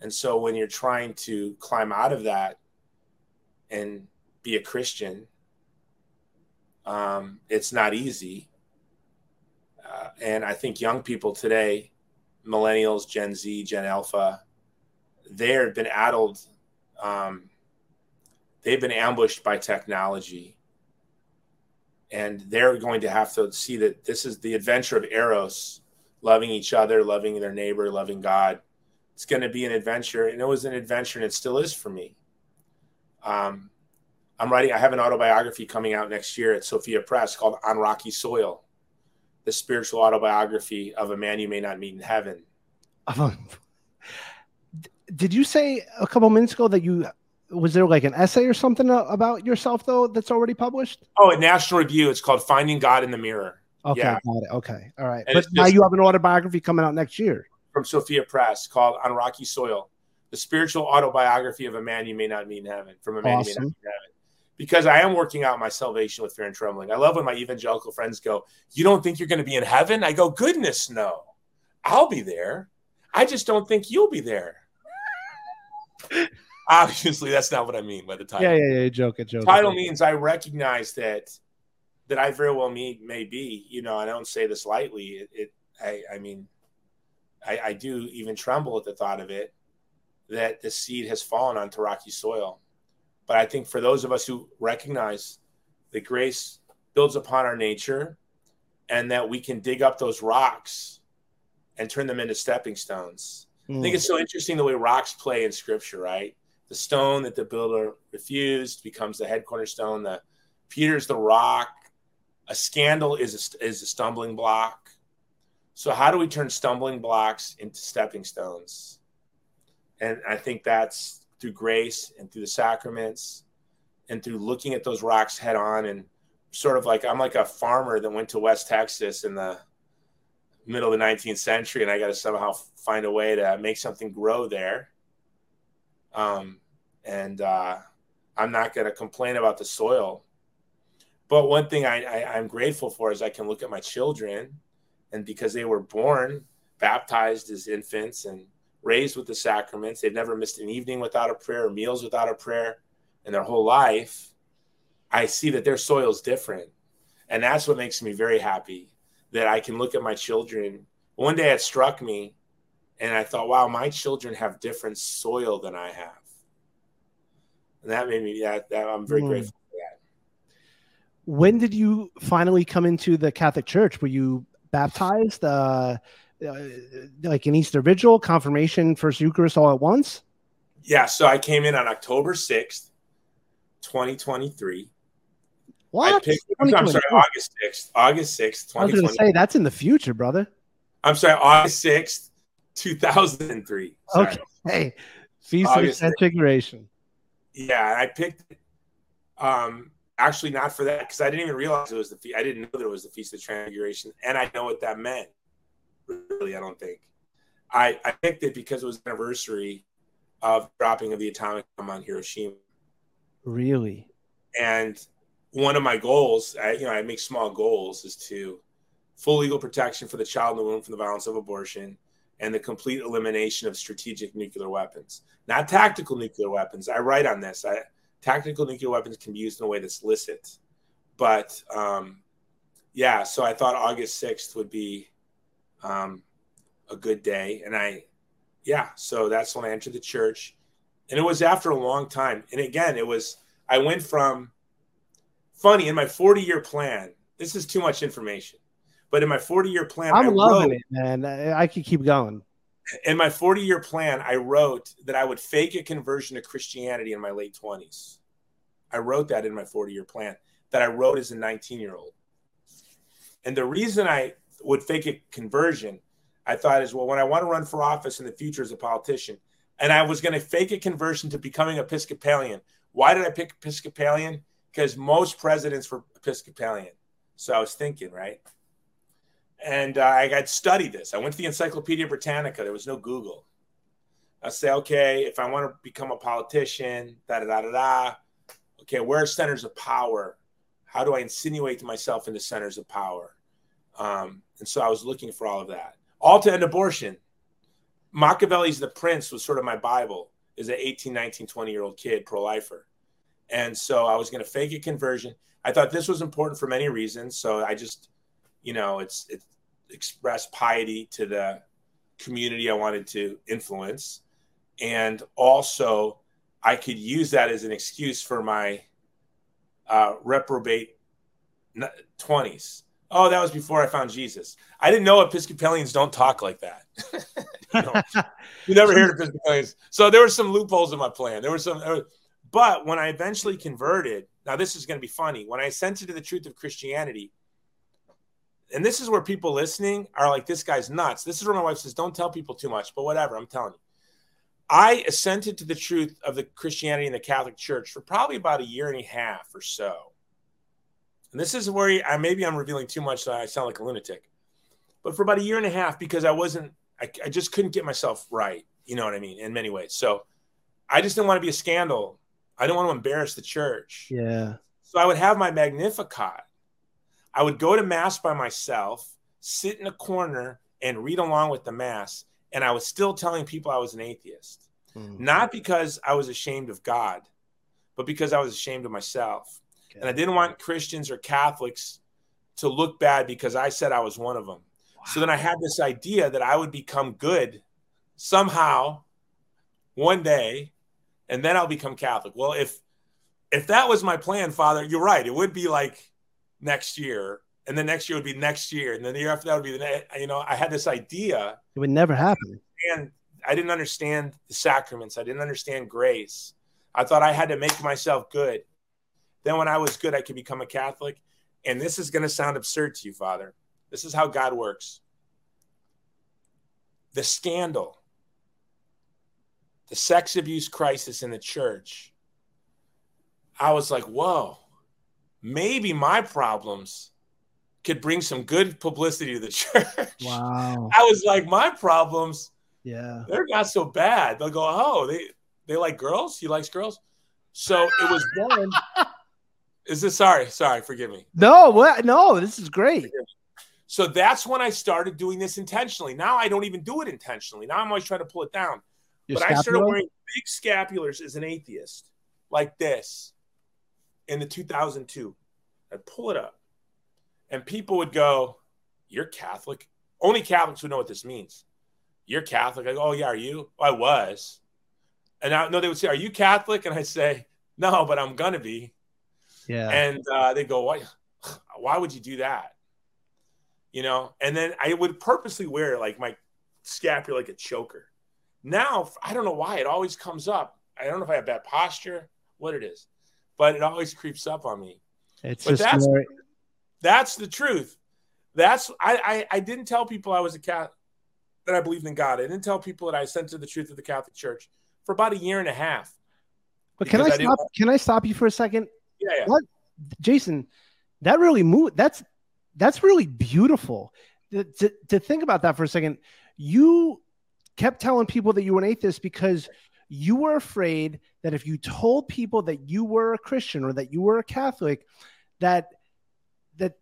And so when you're trying to climb out of that and be a Christian, um, it's not easy. Uh, and I think young people today, millennials, Gen Z, Gen Alpha, they've been addled. Um, they've been ambushed by technology and they're going to have to see that this is the adventure of eros loving each other loving their neighbor loving god it's going to be an adventure and it was an adventure and it still is for me um, i'm writing i have an autobiography coming out next year at sophia press called on rocky soil the spiritual autobiography of a man you may not meet in heaven did you say a couple minutes ago that you was there like an essay or something about yourself though that's already published? Oh, at National Review, it's called "Finding God in the Mirror." Okay, yeah. got it. Okay, all right. And but now you have an autobiography coming out next year from Sophia Press called "On Rocky Soil: The Spiritual Autobiography of a Man You May Not Meet in Heaven." From a man awesome. you may not meet in heaven. Because I am working out my salvation with fear and trembling. I love when my evangelical friends go, "You don't think you're going to be in heaven?" I go, "Goodness, no. I'll be there. I just don't think you'll be there." Obviously, that's not what I mean by the title. Yeah, yeah, yeah. Joke, a joke. Title means I recognize that that I very well mean may be. You know, I don't say this lightly. It, it I, I mean, I, I do even tremble at the thought of it that the seed has fallen onto rocky soil. But I think for those of us who recognize that grace builds upon our nature and that we can dig up those rocks and turn them into stepping stones. Mm. I think it's so interesting the way rocks play in scripture, right? the stone that the builder refused becomes the head cornerstone. The Peter's the rock. A scandal is a, is a stumbling block. So how do we turn stumbling blocks into stepping stones? And I think that's through grace and through the sacraments and through looking at those rocks head on and sort of like I'm like a farmer that went to West Texas in the middle of the 19th century and I got to somehow find a way to make something grow there um, and uh, I'm not going to complain about the soil. But one thing I, I, I'm grateful for is I can look at my children, and because they were born baptized as infants and raised with the sacraments, they've never missed an evening without a prayer or meals without a prayer in their whole life. I see that their soil is different. And that's what makes me very happy that I can look at my children. One day it struck me and I thought, wow, my children have different soil than I have. And that made me, yeah, that, I'm very mm. grateful that. When did you finally come into the Catholic Church? Were you baptized, uh, uh, like an Easter Vigil, confirmation, First Eucharist all at once? Yeah, so I came in on October 6th, 2023. What? I Picked, I'm sorry, August 6th. August 6th, I was going to say, that's in the future, brother. I'm sorry, August 6th, 2003. Sorry. Okay. Feast of Transfiguration. Yeah, I picked um actually not for that because I didn't even realize it was the feast. I didn't know that it was the Feast of Transfiguration, and I know what that meant. Really, I don't think. I I picked it because it was the anniversary of dropping of the atomic bomb on Hiroshima. Really. And one of my goals, I, you know, I make small goals, is to full legal protection for the child in the womb from the violence of abortion, and the complete elimination of strategic nuclear weapons, not tactical nuclear weapons. I write on this. I, tactical nuclear weapons can be used in a way that's licit, but um, yeah. So I thought August sixth would be um, a good day, and I, yeah. So that's when I entered the church, and it was after a long time. And again, it was I went from funny in my forty year plan. This is too much information. But in my 40 year plan, I'm I loving wrote, it, man. I could keep going. In my 40 year plan, I wrote that I would fake a conversion to Christianity in my late 20s. I wrote that in my 40 year plan that I wrote as a 19 year old. And the reason I would fake a conversion, I thought is, well, when I want to run for office in the future as a politician, and I was going to fake a conversion to becoming Episcopalian. Why did I pick Episcopalian? Because most presidents were Episcopalian. So I was thinking, right? And uh, I got studied this. I went to the Encyclopedia Britannica. There was no Google. I say, okay, if I want to become a politician, da da da da da. Okay, where are centers of power? How do I insinuate myself into centers of power? Um, and so I was looking for all of that. All to end abortion. Machiavelli's The Prince was sort of my Bible as an 18, 19, 20 year old kid, pro lifer. And so I was going to fake a conversion. I thought this was important for many reasons. So I just, you know, it's, it expressed piety to the community I wanted to influence. And also, I could use that as an excuse for my uh, reprobate 20s. Oh, that was before I found Jesus. I didn't know Episcopalians don't talk like that. you, know, you, never hear Episcopalians. So there were some loopholes in my plan. There were some, but when I eventually converted, now this is going to be funny. When I assented to the truth of Christianity, and this is where people listening are like, this guy's nuts. This is where my wife says, don't tell people too much, but whatever, I'm telling you. I assented to the truth of the Christianity and the Catholic Church for probably about a year and a half or so. And this is where I maybe I'm revealing too much, so I sound like a lunatic. But for about a year and a half, because I wasn't, I, I just couldn't get myself right. You know what I mean? In many ways. So I just didn't want to be a scandal. I didn't want to embarrass the church. Yeah. So I would have my Magnificat. I would go to mass by myself, sit in a corner, and read along with the mass and I was still telling people I was an atheist. Mm-hmm. Not because I was ashamed of God, but because I was ashamed of myself. Okay. And I didn't want Christians or Catholics to look bad because I said I was one of them. Wow. So then I had this idea that I would become good somehow one day and then I'll become Catholic. Well, if if that was my plan, Father, you're right. It would be like next year and then next year would be next year, and then the year after that would be the next. You know, I had this idea. It would never happen. And I didn't understand the sacraments. I didn't understand grace. I thought I had to make myself good. Then, when I was good, I could become a Catholic. And this is going to sound absurd to you, Father. This is how God works. The scandal, the sex abuse crisis in the church. I was like, whoa, maybe my problems could bring some good publicity to the church. Wow. I was like, my problems, yeah, they're not so bad. They'll go, oh, they they like girls. He likes girls. So it was done. is this sorry? Sorry, forgive me. No, what? No, this is great. So that's when I started doing this intentionally. Now I don't even do it intentionally. Now I'm always trying to pull it down. Your but? I started wearing big scapulars as an atheist, like this, in the 2002. I'd pull it up and people would go, "You're Catholic." Only Catholics would know what this means. You're Catholic. I go, "Oh yeah, are you?" I was, and I, no, they would say, "Are you Catholic?" And I say, "No, but I'm gonna be." Yeah. And uh, they go, "Why? Why would you do that?" You know. And then I would purposely wear like my scapular like a choker. Now I don't know why it always comes up. I don't know if I have bad posture, what it is, but it always creeps up on me. It's but just more, that's the truth. That's I, I, I didn't tell people I was a cat that I believed in God. I didn't tell people that I sent to the truth of the Catholic Church for about a year and a half. But can I, I stop? Can I stop you for a second? Yeah, yeah. What, Jason? That really moved. That's that's really beautiful. To, to, to think about that for a second, you kept telling people that you were an atheist because you were afraid that if you told people that you were a Christian or that you were a Catholic, that that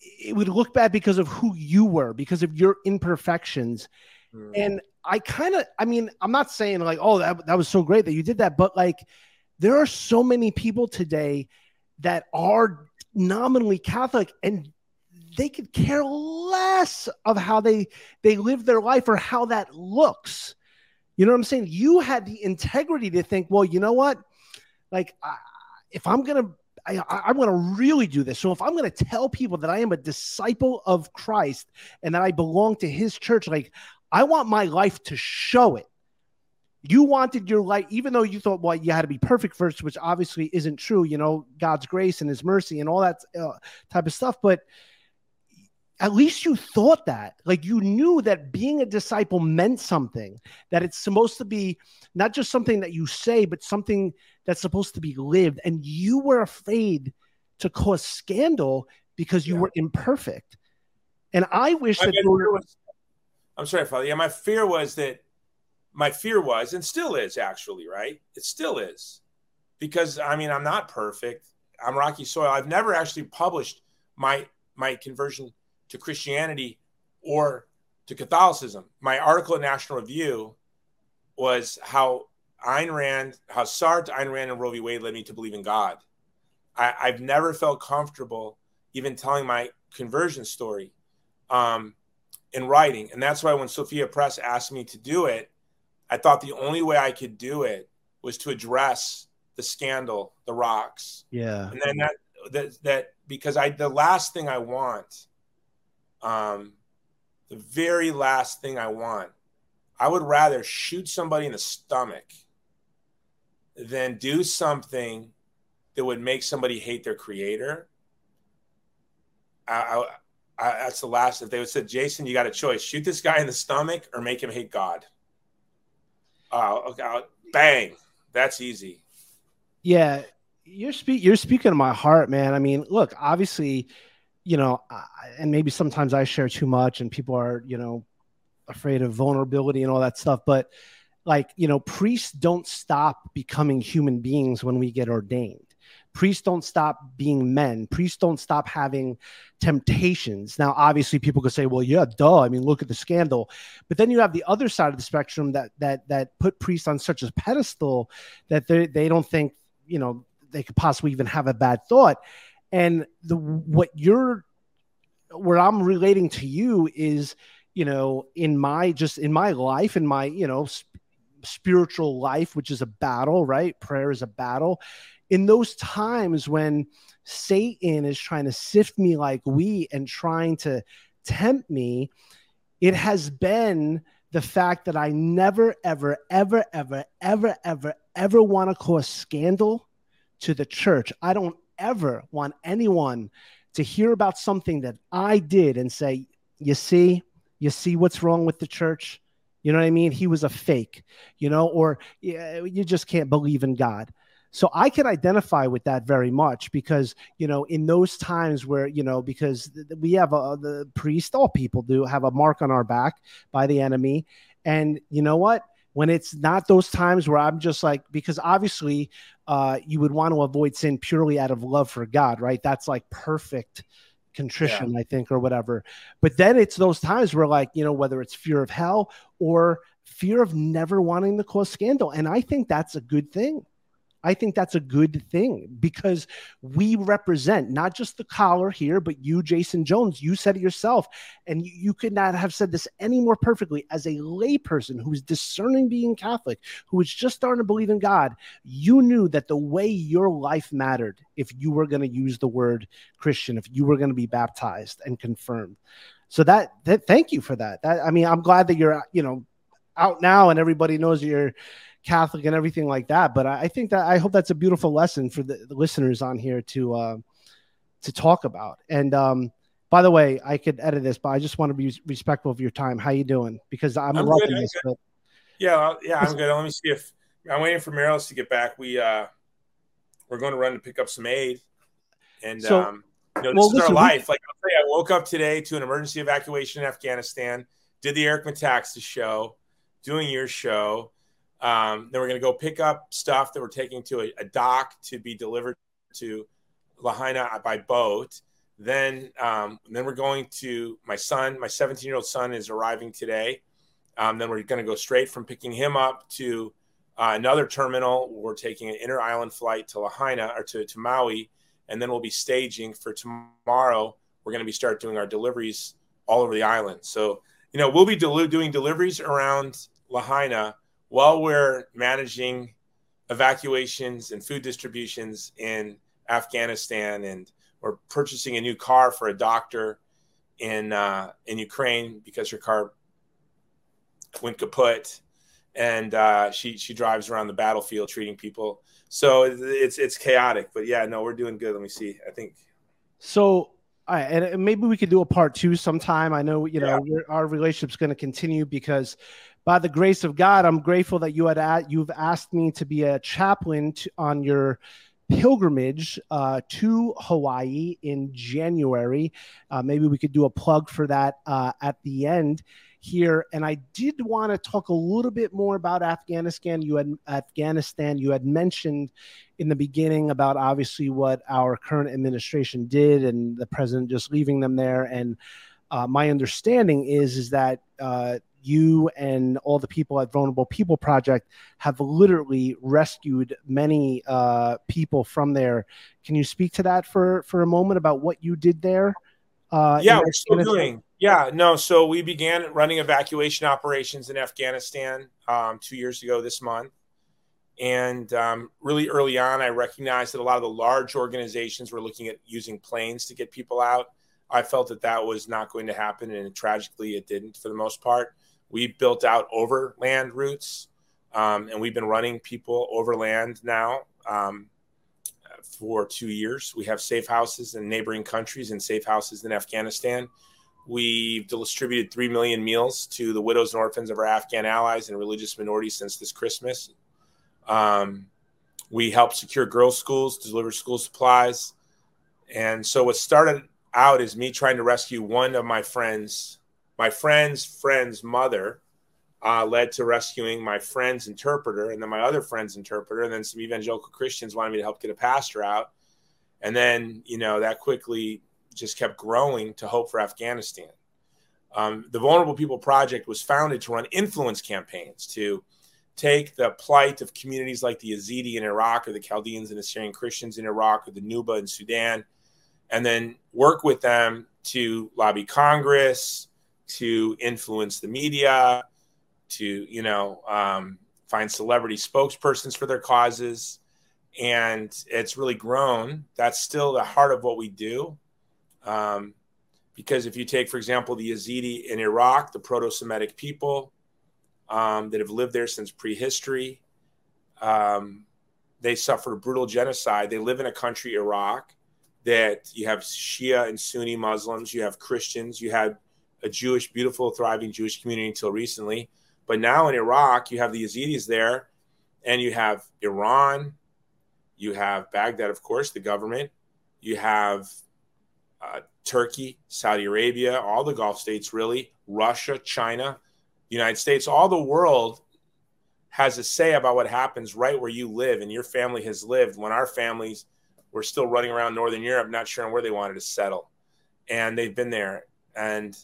it would look bad because of who you were, because of your imperfections. Mm. And I kind of, I mean, I'm not saying like, oh, that, that was so great that you did that, but like, there are so many people today that are nominally Catholic and they could care less of how they they live their life or how that looks. You know what I'm saying? You had the integrity to think, well, you know what? Like, if I'm gonna I, I, am going to really do this. So if I'm going to tell people that I am a disciple of Christ and that I belong to his church, like I want my life to show it. You wanted your life, even though you thought, well, you had to be perfect first, which obviously isn't true, you know, God's grace and his mercy and all that uh, type of stuff. But at least you thought that. Like you knew that being a disciple meant something that it's supposed to be not just something that you say but something that's supposed to be lived. And you were afraid to cause scandal because you yeah. were imperfect. And i wish that were, was, i'm sorry father. Yeah my fear was that my fear was and still is actually right? It still is. Because i mean i'm not perfect. I'm rocky soil. I've never actually published my my conversion to Christianity or to Catholicism. My article in National Review was how Ayn Rand, how Sartre, Ayn Rand, and Roe v. Wade led me to believe in God. I, have never felt comfortable even telling my conversion story um, in writing. And that's why when Sophia Press asked me to do it, I thought the only way I could do it was to address the scandal, the rocks. Yeah. And then that that that because I the last thing I want, um, the very last thing I want, I would rather shoot somebody in the stomach than do something that would make somebody hate their creator. I, I, I, that's the last. If they would said, Jason, you got a choice: shoot this guy in the stomach or make him hate God. Uh, okay, bang. That's easy. Yeah, you're speak you're speaking to my heart, man. I mean, look, obviously, you know, and maybe sometimes I share too much, and people are, you know, afraid of vulnerability and all that stuff. But like, you know, priests don't stop becoming human beings when we get ordained. Priests don't stop being men. Priests don't stop having temptations. Now, obviously, people could say, "Well, yeah, duh." I mean, look at the scandal. But then you have the other side of the spectrum that that that put priests on such a pedestal that they they don't think you know they could possibly even have a bad thought. And the what you're where I'm relating to you is, you know, in my just in my life, in my you know sp- spiritual life, which is a battle, right? Prayer is a battle. In those times when Satan is trying to sift me like wheat and trying to tempt me, it has been the fact that I never, ever, ever, ever, ever, ever, ever want to cause scandal to the church. I don't ever want anyone to hear about something that I did and say, you see, you see what's wrong with the church. You know what I mean? He was a fake, you know, or you just can't believe in God. So I can identify with that very much because, you know, in those times where, you know, because we have a, the priest, all people do have a mark on our back by the enemy. And you know what? When it's not those times where I'm just like, because obviously uh, you would want to avoid sin purely out of love for God, right? That's like perfect contrition, yeah. I think, or whatever. But then it's those times where, like, you know, whether it's fear of hell or fear of never wanting to cause scandal. And I think that's a good thing. I think that's a good thing because we represent not just the collar here, but you, Jason Jones. You said it yourself, and you, could not have said this any more perfectly. As a layperson who's discerning being Catholic, who is just starting to believe in God, you knew that the way your life mattered if you were going to use the word Christian, if you were going to be baptized and confirmed. So that, that thank you for that. That I mean, I'm glad that you're you know out now and everybody knows you're Catholic and everything like that. But I, I think that I hope that's a beautiful lesson for the, the listeners on here to uh, to talk about. And um, by the way, I could edit this, but I just want to be respectful of your time. How you doing? Because I'm, I'm loving good, this. But... Yeah, yeah, I'm good. Let me see if I'm waiting for Marilys to get back. We uh, we're going to run to pick up some aid, and so, um, you know, this well, is listen, our life. We... Like I'll say, I woke up today to an emergency evacuation in Afghanistan. Did the Eric Metaxas show, doing your show. Um, then we're going to go pick up stuff that we're taking to a, a, dock to be delivered to Lahaina by boat. Then, um, then we're going to my son. My 17 year old son is arriving today. Um, then we're going to go straight from picking him up to uh, another terminal. We're taking an inter island flight to Lahaina or to, to Maui, and then we'll be staging for tomorrow. We're going to be start doing our deliveries all over the island. So, you know, we'll be del- doing deliveries around Lahaina while we're managing evacuations and food distributions in Afghanistan, and we're purchasing a new car for a doctor in uh, in Ukraine because her car went kaput, and uh, she she drives around the battlefield treating people. So it's it's chaotic, but yeah, no, we're doing good. Let me see. I think so. All right, and maybe we could do a part two sometime. I know you know yeah. our relationship's going to continue because by the grace of God, I'm grateful that you had you've asked me to be a chaplain to, on your pilgrimage uh, to Hawaii in January. Uh, maybe we could do a plug for that uh, at the end here. And I did want to talk a little bit more about Afghanistan. You had Afghanistan. You had mentioned in the beginning about obviously what our current administration did and the president just leaving them there and uh, my understanding is is that uh, you and all the people at Vulnerable People Project have literally rescued many uh, people from there. Can you speak to that for for a moment about what you did there? Uh, yeah, we're still doing. Yeah, no. So we began running evacuation operations in Afghanistan um, two years ago this month. And um, really early on, I recognized that a lot of the large organizations were looking at using planes to get people out. I felt that that was not going to happen, and tragically, it didn't for the most part. We built out overland routes, um, and we've been running people overland now um, for two years. We have safe houses in neighboring countries and safe houses in Afghanistan. We've distributed 3 million meals to the widows and orphans of our Afghan allies and religious minorities since this Christmas. Um, we helped secure girls' schools, deliver school supplies. And so what started out is me trying to rescue one of my friends, my friend's friend's mother, uh, led to rescuing my friend's interpreter and then my other friend's interpreter. And then some evangelical Christians wanted me to help get a pastor out. And then, you know, that quickly just kept growing to Hope for Afghanistan. Um, the Vulnerable People Project was founded to run influence campaigns to take the plight of communities like the Yazidi in Iraq or the Chaldeans and Assyrian Christians in Iraq or the Nuba in Sudan, and then work with them to lobby Congress, to influence the media, to you know um, find celebrity spokespersons for their causes, and it's really grown. That's still the heart of what we do. Um, because if you take, for example, the Yazidi in Iraq, the Proto Semitic people, um, that have lived there since prehistory. Um, they suffered brutal genocide. They live in a country, Iraq, that you have Shia and Sunni Muslims, you have Christians, you had a Jewish, beautiful, thriving Jewish community until recently. But now in Iraq, you have the Yazidis there, and you have Iran, you have Baghdad, of course, the government, you have uh, Turkey, Saudi Arabia, all the Gulf states, really, Russia, China. United States, all the world has a say about what happens right where you live and your family has lived when our families were still running around Northern Europe, not sure where they wanted to settle. And they've been there and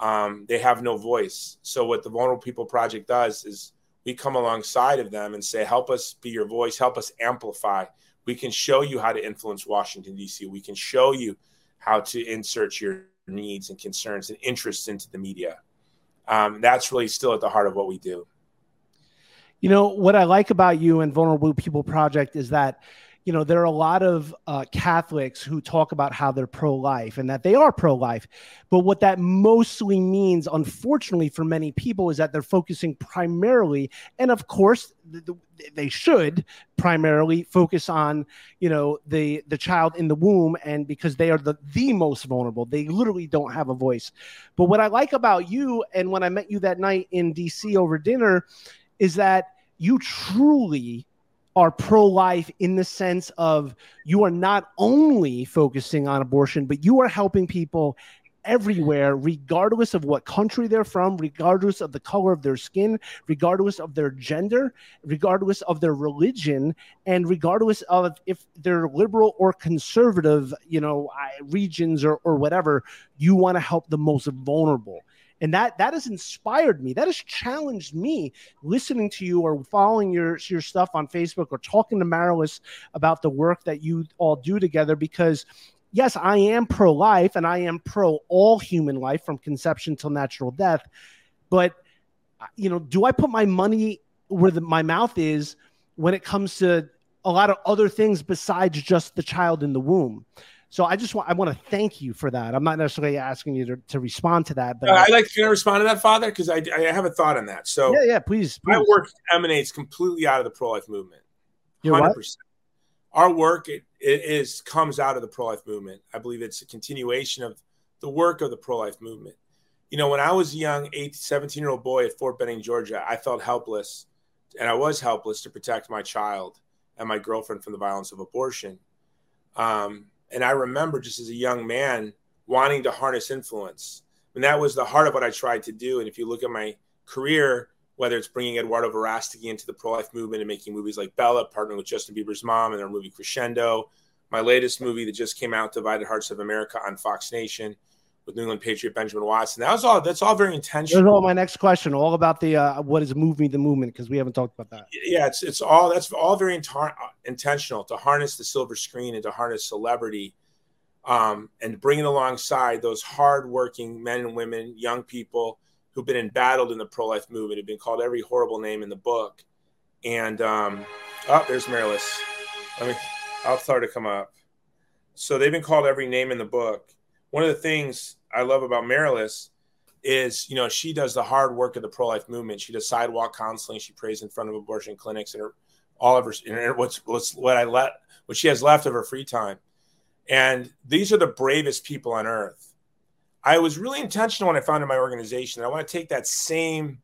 um, they have no voice. So, what the Vulnerable People Project does is we come alongside of them and say, help us be your voice, help us amplify. We can show you how to influence Washington, D.C., we can show you how to insert your needs and concerns and interests into the media um, that's really still at the heart of what we do. You know, what I like about you and Vulnerable People Project is that, you know, there are a lot of uh, Catholics who talk about how they're pro life and that they are pro life. But what that mostly means, unfortunately, for many people, is that they're focusing primarily, and of course, the, the, they should primarily focus on you know the the child in the womb and because they are the the most vulnerable they literally don't have a voice but what i like about you and when i met you that night in dc over dinner is that you truly are pro life in the sense of you are not only focusing on abortion, but you are helping people everywhere, regardless of what country they're from, regardless of the color of their skin, regardless of their gender, regardless of their religion, and regardless of if they're liberal or conservative, you know, regions or, or whatever, you want to help the most vulnerable and that that has inspired me that has challenged me listening to you or following your your stuff on facebook or talking to Marilys about the work that you all do together because yes, I am pro life and I am pro all human life from conception till natural death. But, you know, do I put my money where the, my mouth is when it comes to a lot of other things besides just the child in the womb? So I just want I want to thank you for that. I'm not necessarily asking you to, to respond to that, but uh, I'd like to respond to that, Father, because I, I have a thought on that. So yeah, yeah, please, please. My work emanates completely out of the pro life movement. Hundred percent our work it, it is comes out of the pro-life movement i believe it's a continuation of the work of the pro-life movement you know when i was a young 18 17 year old boy at fort benning georgia i felt helpless and i was helpless to protect my child and my girlfriend from the violence of abortion um, and i remember just as a young man wanting to harness influence and that was the heart of what i tried to do and if you look at my career whether it's bringing Eduardo Verástegui into the pro life movement and making movies like Bella, partnering with Justin Bieber's mom and their movie Crescendo. My latest movie that just came out, Divided Hearts of America on Fox Nation, with New England Patriot Benjamin Watson. That was all. That's all very intentional. That's all my next question. All about the uh, what is moving the movement because we haven't talked about that. Yeah, it's it's all that's all very intar- intentional to harness the silver screen and to harness celebrity, um, and bring it alongside those hardworking men and women, young people who've been embattled in the pro life movement, have been called every horrible name in the book, and um, oh, there's Marilys. Let me. I'll start to come up. So they've been called every name in the book. One of the things I love about Marilys is, you know, she does the hard work of the pro life movement. She does sidewalk counseling. She prays in front of abortion clinics and her, all of her, and what's, what's what I let, what she has left of her free time. And these are the bravest people on earth. I was really intentional when I founded my organization. I want to take that same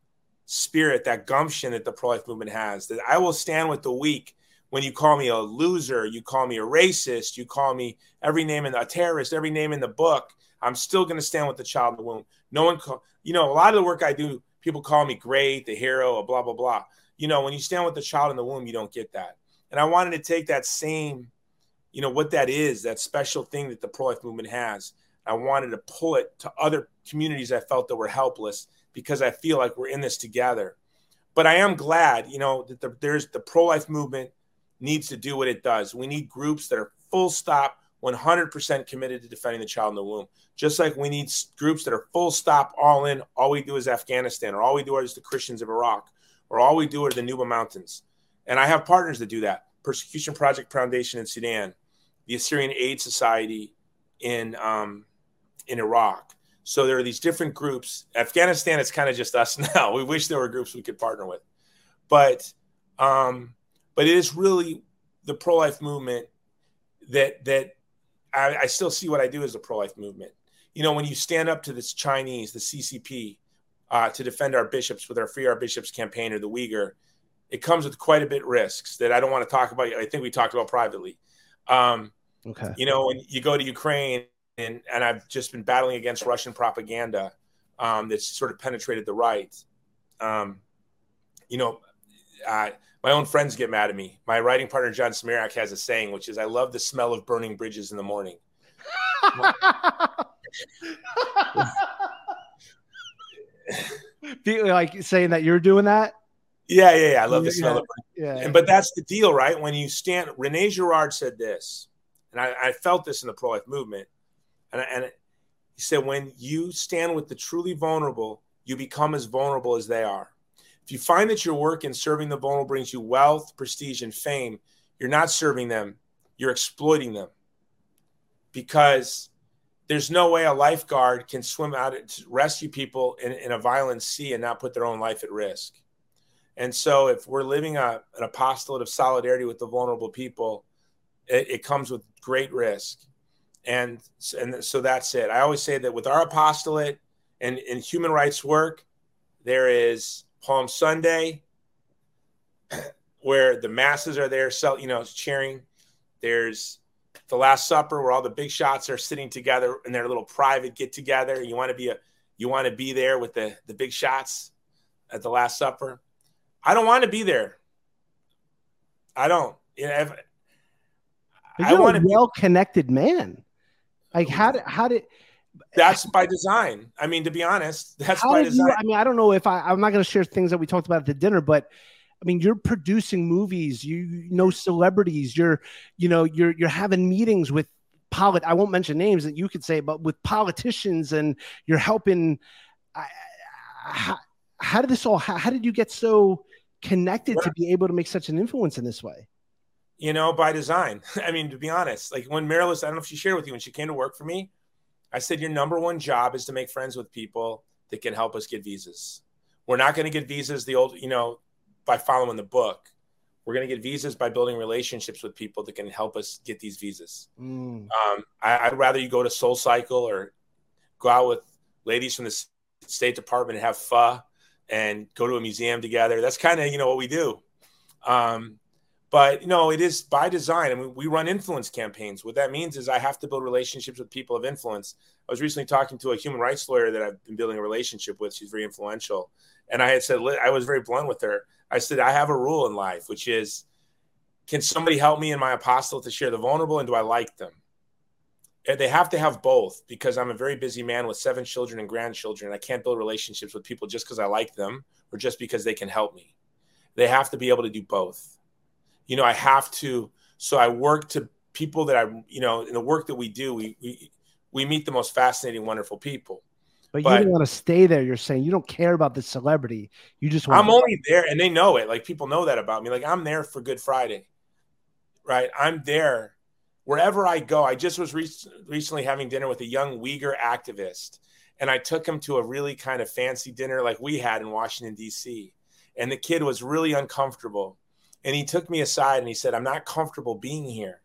spirit, that gumption that the pro life movement has, that I will stand with the weak when you call me a loser, you call me a racist, you call me every name in the, a terrorist, every name in the book. I'm still going to stand with the child in the womb. No one, call, you know, a lot of the work I do, people call me great, the hero, blah blah blah. You know, when you stand with the child in the womb, you don't get that. And I wanted to take that same, you know, what that is, that special thing that the pro-life movement has. I wanted to pull it to other communities I felt that were helpless because I feel like we're in this together. But I am glad, you know, that the, there's the pro-life movement needs to do what it does. We need groups that are full stop 100% committed to defending the child in the womb. Just like we need groups that are full stop, all in, all we do is Afghanistan, or all we do is the Christians of Iraq, or all we do are the Nuba Mountains. And I have partners that do that Persecution Project Foundation in Sudan, the Assyrian Aid Society in, um, in Iraq. So there are these different groups. Afghanistan, it's kind of just us now. We wish there were groups we could partner with. But, um, but it is really the pro life movement that, that I, I still see what I do as a pro life movement. You know, when you stand up to this Chinese, the CCP, uh, to defend our bishops with our Free Our Bishops campaign or the Uyghur, it comes with quite a bit risks that I don't want to talk about. I think we talked about privately. Um, okay. You know, when you go to Ukraine, and, and I've just been battling against Russian propaganda um, that's sort of penetrated the right. Um, you know, uh, my own friends get mad at me. My writing partner John Zmirak has a saying, which is, "I love the smell of burning bridges in the morning." like saying that you're doing that. Yeah, yeah, yeah. I love the smell yeah, of burning. Yeah. And but that's the deal, right? When you stand, Rene Girard said this, and I, I felt this in the pro life movement, and, and he said, when you stand with the truly vulnerable, you become as vulnerable as they are. If you find that your work in serving the vulnerable brings you wealth, prestige, and fame, you're not serving them, you're exploiting them. Because there's no way a lifeguard can swim out to rescue people in, in a violent sea and not put their own life at risk. And so, if we're living a, an apostolate of solidarity with the vulnerable people, it, it comes with great risk. And, and so that's it. I always say that with our apostolate and in human rights work, there is Palm Sunday, where the masses are there, so you know, cheering. There's the Last Supper, where all the big shots are sitting together in their little private get together. You want to be a, you want to be there with the the big shots at the Last Supper. I don't want to be there. I don't. You know, if, I want a well-connected man. Like how did how did that's by design. I mean, to be honest, that's How by design. You, I mean, I don't know if I, I'm not going to share things that we talked about at the dinner, but I mean, you're producing movies, you know, celebrities, you're, you know, you're, you're having meetings with polit. I won't mention names that you could say, but with politicians and you're helping. I, how, how did this all, how, how did you get so connected to be able to make such an influence in this way? You know, by design. I mean, to be honest, like when Marilyn, I don't know if she shared with you when she came to work for me, I said, Your number one job is to make friends with people that can help us get visas. We're not going to get visas the old, you know, by following the book. We're going to get visas by building relationships with people that can help us get these visas. Mm. Um, I, would rather you go to Soul Cycle or go out with ladies from the State Department and have pho and go to a museum together. That's kind of you know what we do. Um, but you know, it is by design. I mean, we run influence campaigns. What that means is I have to build relationships with people of influence. I was recently talking to a human rights lawyer that I've been building a relationship with. She's very influential, and I had said I was very blunt with her. I said I have a rule in life, which is, can somebody help me in my apostle to share the vulnerable, and do I like them? they have to have both because I'm a very busy man with seven children and grandchildren. I can't build relationships with people just because I like them or just because they can help me. They have to be able to do both. You know, I have to. So I work to people that I, you know, in the work that we do, we we we meet the most fascinating, wonderful people. But, but you don't want to stay there. You're saying you don't care about the celebrity. You just want. I'm only there, and they know it. Like people know that about me. Like I'm there for Good Friday, right? I'm there wherever I go, I just was re- recently having dinner with a young Uyghur activist, and I took him to a really kind of fancy dinner like we had in Washington, D.C. And the kid was really uncomfortable. And he took me aside and he said, I'm not comfortable being here.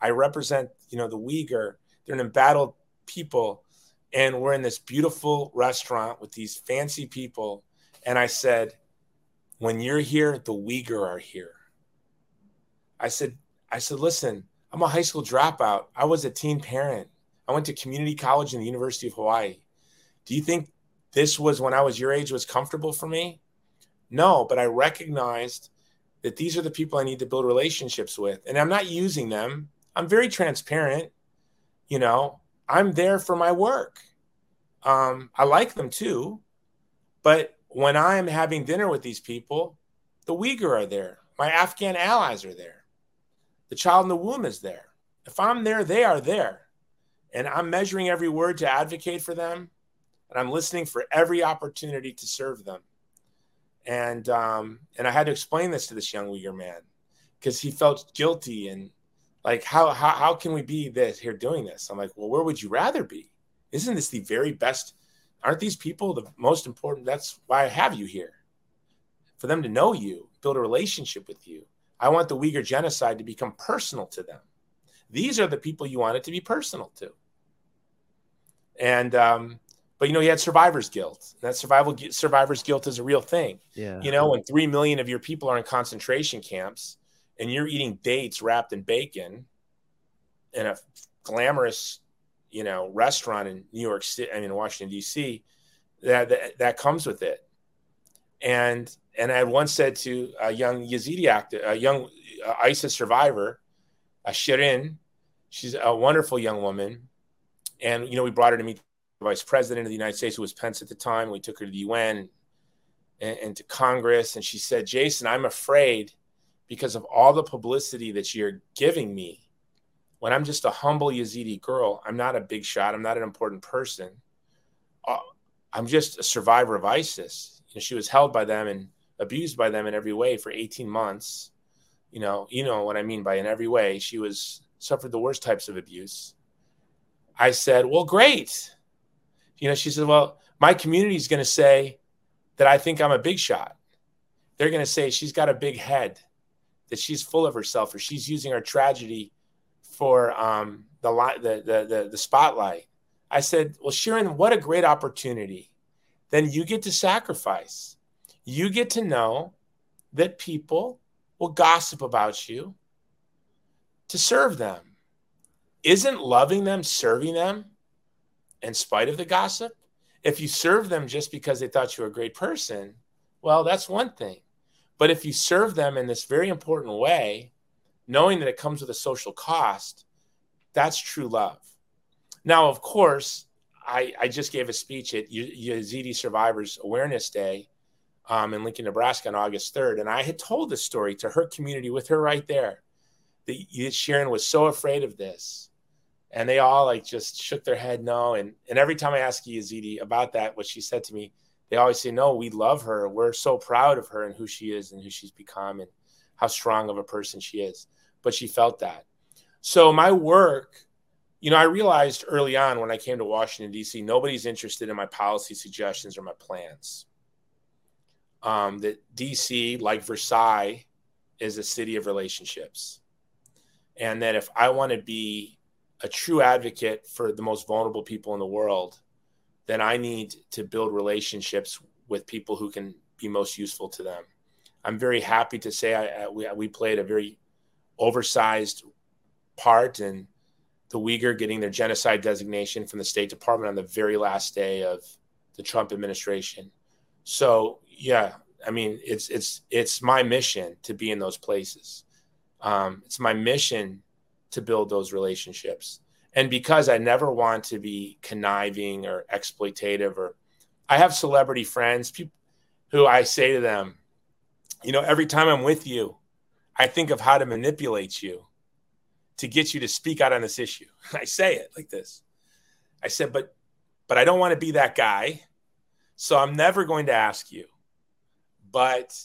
I represent, you know, the Uyghur. They're an embattled people. And we're in this beautiful restaurant with these fancy people. And I said, when you're here, the Uyghur are here. I said, I said, listen, I'm a high school dropout. I was a teen parent. I went to community college in the University of Hawaii. Do you think this was when I was your age was comfortable for me? No, but I recognized that these are the people I need to build relationships with. And I'm not using them. I'm very transparent. You know, I'm there for my work. Um, I like them too. But when I'm having dinner with these people, the Uyghur are there. My Afghan allies are there. The child in the womb is there. If I'm there, they are there. And I'm measuring every word to advocate for them. And I'm listening for every opportunity to serve them. And um, and I had to explain this to this young Uyghur man because he felt guilty and like how, how how can we be this here doing this? I'm like, well, where would you rather be? Isn't this the very best? Aren't these people the most important? That's why I have you here. For them to know you, build a relationship with you, I want the Uyghur genocide to become personal to them. These are the people you want it to be personal to. And, um, but you know, he had survivor's guilt. That survival survivor's guilt is a real thing. Yeah. You know, when three million of your people are in concentration camps and you're eating dates wrapped in bacon in a glamorous, you know, restaurant in New York City, I mean, Washington D.C., that, that that comes with it. And and I once said to a young Yazidi actor, a young uh, ISIS survivor, uh, Shirin, she's a wonderful young woman. And, you know, we brought her to meet vice president of the United States, who was Pence at the time. We took her to the UN and, and to Congress. And she said, Jason, I'm afraid because of all the publicity that you're giving me. When I'm just a humble Yazidi girl, I'm not a big shot. I'm not an important person. Uh, I'm just a survivor of ISIS. You know, she was held by them and abused by them in every way for 18 months. You know, you know what I mean by in every way. She was suffered the worst types of abuse. I said, "Well, great." You know, she said, "Well, my community is going to say that I think I'm a big shot. They're going to say she's got a big head, that she's full of herself, or she's using her tragedy for um, the, the, the the the spotlight." I said, "Well, Sharon, what a great opportunity. Then you get to sacrifice you get to know that people will gossip about you to serve them. Isn't loving them serving them in spite of the gossip? If you serve them just because they thought you were a great person, well, that's one thing. But if you serve them in this very important way, knowing that it comes with a social cost, that's true love. Now, of course, I, I just gave a speech at Yazidi Survivors Awareness Day um, in Lincoln, Nebraska on August 3rd. And I had told this story to her community with her right there. That Sharon was so afraid of this. And they all like just shook their head no. And, and every time I ask Yazidi about that, what she said to me, they always say, no, we love her. We're so proud of her and who she is and who she's become and how strong of a person she is. But she felt that. So my work, you know, I realized early on when I came to Washington, D.C., nobody's interested in my policy suggestions or my plans um, that DC, like Versailles, is a city of relationships. And that if I want to be a true advocate for the most vulnerable people in the world, then I need to build relationships with people who can be most useful to them. I'm very happy to say I, I, we, we played a very oversized part in the Uyghur getting their genocide designation from the State Department on the very last day of the Trump administration. So yeah, I mean, it's it's it's my mission to be in those places. Um, it's my mission to build those relationships, And because I never want to be conniving or exploitative, or I have celebrity friends people who I say to them, you know, every time I'm with you, I think of how to manipulate you to get you to speak out on this issue. I say it like this. I said, but but I don't want to be that guy. So I'm never going to ask you. But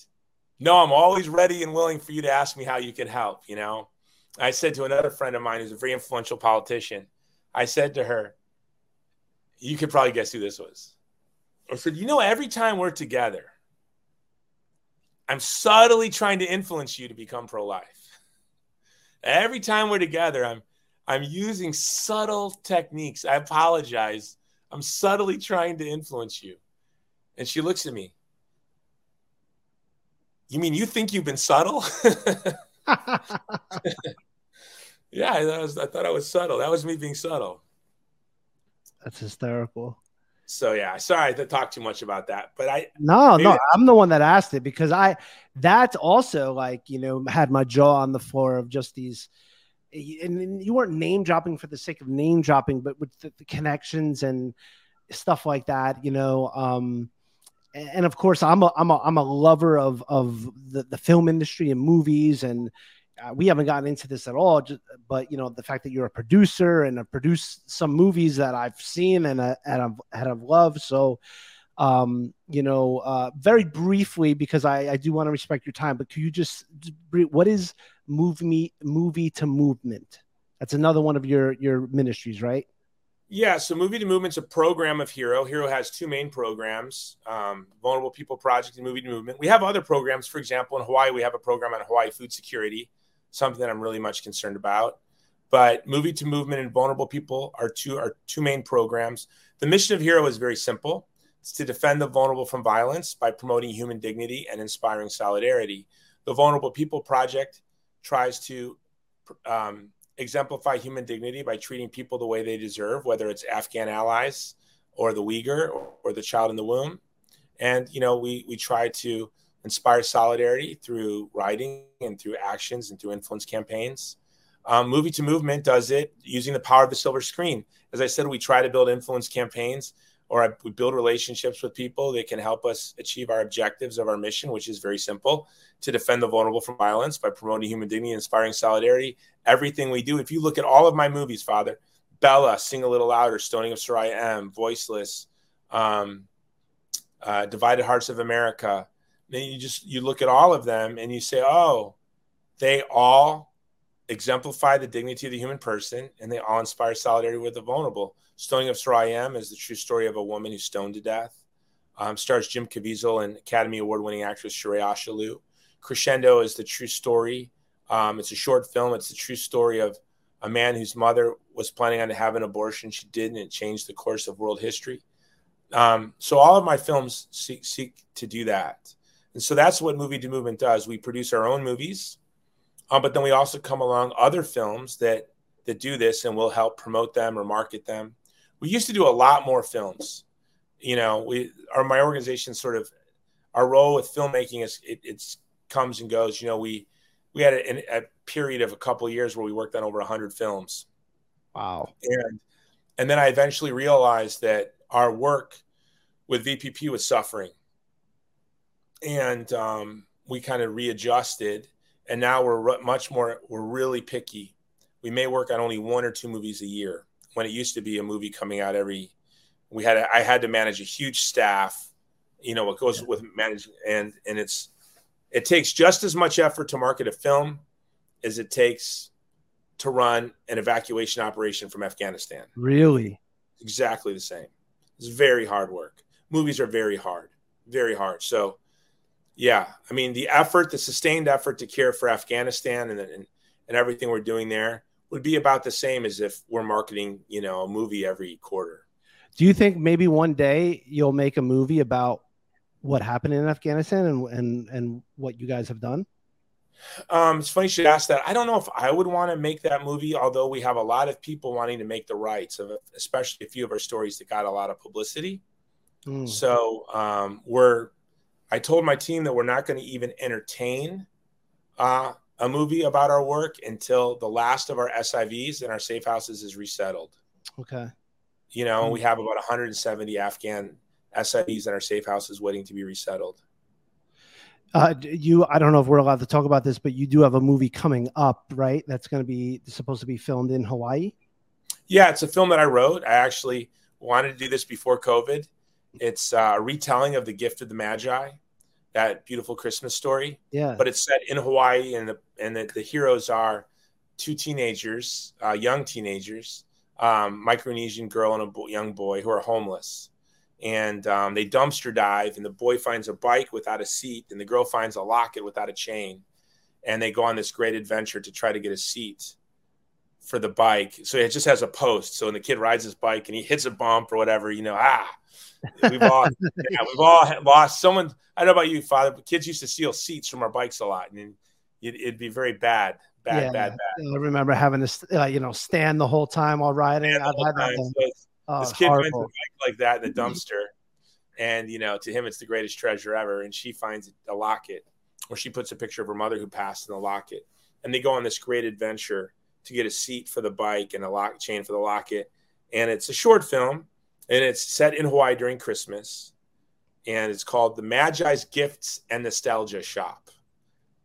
no, I'm always ready and willing for you to ask me how you can help, you know. I said to another friend of mine who's a very influential politician, I said to her, you could probably guess who this was. I said, you know, every time we're together, I'm subtly trying to influence you to become pro-life. Every time we're together, I'm I'm using subtle techniques. I apologize. I'm subtly trying to influence you. And she looks at me. You mean you think you've been subtle? yeah, I, was, I thought I was subtle. That was me being subtle. That's hysterical. So yeah, sorry to talk too much about that, but I no, no, I'm the one that asked it because I that's also like you know had my jaw on the floor of just these, and you weren't name dropping for the sake of name dropping, but with the, the connections and stuff like that, you know. Um, and of course, I'm a I'm a I'm a lover of of the, the film industry and movies and uh, we haven't gotten into this at all, just, but you know the fact that you're a producer and have produced some movies that I've seen and, uh, and I've, and I've loved. So, um, you know, uh, very briefly because I, I do want to respect your time, but could you just what is move me movie to movement? That's another one of your your ministries, right? Yeah, so Movie to Movement's a program of Hero. Hero has two main programs: um, Vulnerable People Project and Movie to Movement. We have other programs. For example, in Hawaii, we have a program on Hawaii food security something that I'm really much concerned about. But Movie to Movement and Vulnerable People are two are two main programs. The mission of Hero is very simple. It's to defend the vulnerable from violence by promoting human dignity and inspiring solidarity. The Vulnerable People Project tries to um, exemplify human dignity by treating people the way they deserve, whether it's Afghan allies or the Uyghur or, or the child in the womb. And you know, we we try to inspire solidarity through writing and through actions and through influence campaigns. Um, Movie to Movement does it using the power of the silver screen. As I said, we try to build influence campaigns or we build relationships with people that can help us achieve our objectives of our mission, which is very simple to defend the vulnerable from violence by promoting human dignity, inspiring solidarity. Everything we do, if you look at all of my movies, Father, Bella, Sing a Little Louder, Stoning of Soraya M, Voiceless, um, uh, Divided Hearts of America, then you just you look at all of them and you say, oh, they all exemplify the dignity of the human person and they all inspire solidarity with the vulnerable. Stoning of Soraya M is the true story of a woman who's stoned to death. Um, stars Jim Caviezel and Academy Award winning actress Shohreh Aghdashloo. Crescendo is the true story. Um, it's a short film. It's the true story of a man whose mother was planning on to have an abortion. She didn't. It changed the course of world history. Um, so all of my films seek, seek to do that. And so that's what Movie to Movement does. We produce our own movies, um, but then we also come along other films that that do this, and we'll help promote them or market them. We used to do a lot more films. You know, we our my organization sort of our role with filmmaking is it it's comes and goes. You know, we we had a, a period of a couple of years where we worked on over hundred films. Wow. And and then I eventually realized that our work with VPP was suffering and um, we kind of readjusted and now we're much more we're really picky. We may work on only one or two movies a year when it used to be a movie coming out every we had a, I had to manage a huge staff you know what goes yeah. with managing and and it's it takes just as much effort to market a film as it takes to run an evacuation operation from Afghanistan. Really? Exactly the same. It's very hard work. Movies are very hard very hard. So yeah, I mean the effort, the sustained effort to care for Afghanistan and and, and everything we're doing there would be about the same as if we're marketing, you know, a movie every quarter. Do you think maybe one day you'll make a movie about what happened in Afghanistan and and and what you guys have done? Um, it's funny you should ask that. I don't know if I would want to make that movie, although we have a lot of people wanting to make the rights of, especially a few of our stories that got a lot of publicity. Mm. So um, we're I told my team that we're not going to even entertain uh, a movie about our work until the last of our SIVs in our safe houses is resettled. Okay. You know, we have about 170 Afghan SIVs in our safe houses waiting to be resettled. Uh, you, I don't know if we're allowed to talk about this, but you do have a movie coming up, right? That's going to be supposed to be filmed in Hawaii. Yeah, it's a film that I wrote. I actually wanted to do this before COVID. It's uh, a retelling of the Gift of the Magi, that beautiful Christmas story. Yeah, but it's set in Hawaii, and the and the, the heroes are two teenagers, uh, young teenagers, um, Micronesian girl and a bo- young boy who are homeless and um, they dumpster dive and the boy finds a bike without a seat and the girl finds a locket without a chain and they go on this great adventure to try to get a seat for the bike. So it just has a post. So when the kid rides his bike and he hits a bump or whatever you know ah we've all yeah, we've all lost someone. I don't know about you father but kids used to steal seats from our bikes a lot and it'd, it'd be very bad bad yeah, bad bad. i remember having to uh, you know stand the whole time while riding. That so Oh, this kid horrible. finds a bike like that in the dumpster, and you know, to him, it's the greatest treasure ever. And she finds a locket, or she puts a picture of her mother who passed in the locket, and they go on this great adventure to get a seat for the bike and a lock chain for the locket. And it's a short film, and it's set in Hawaii during Christmas, and it's called "The Magi's Gifts and Nostalgia Shop,"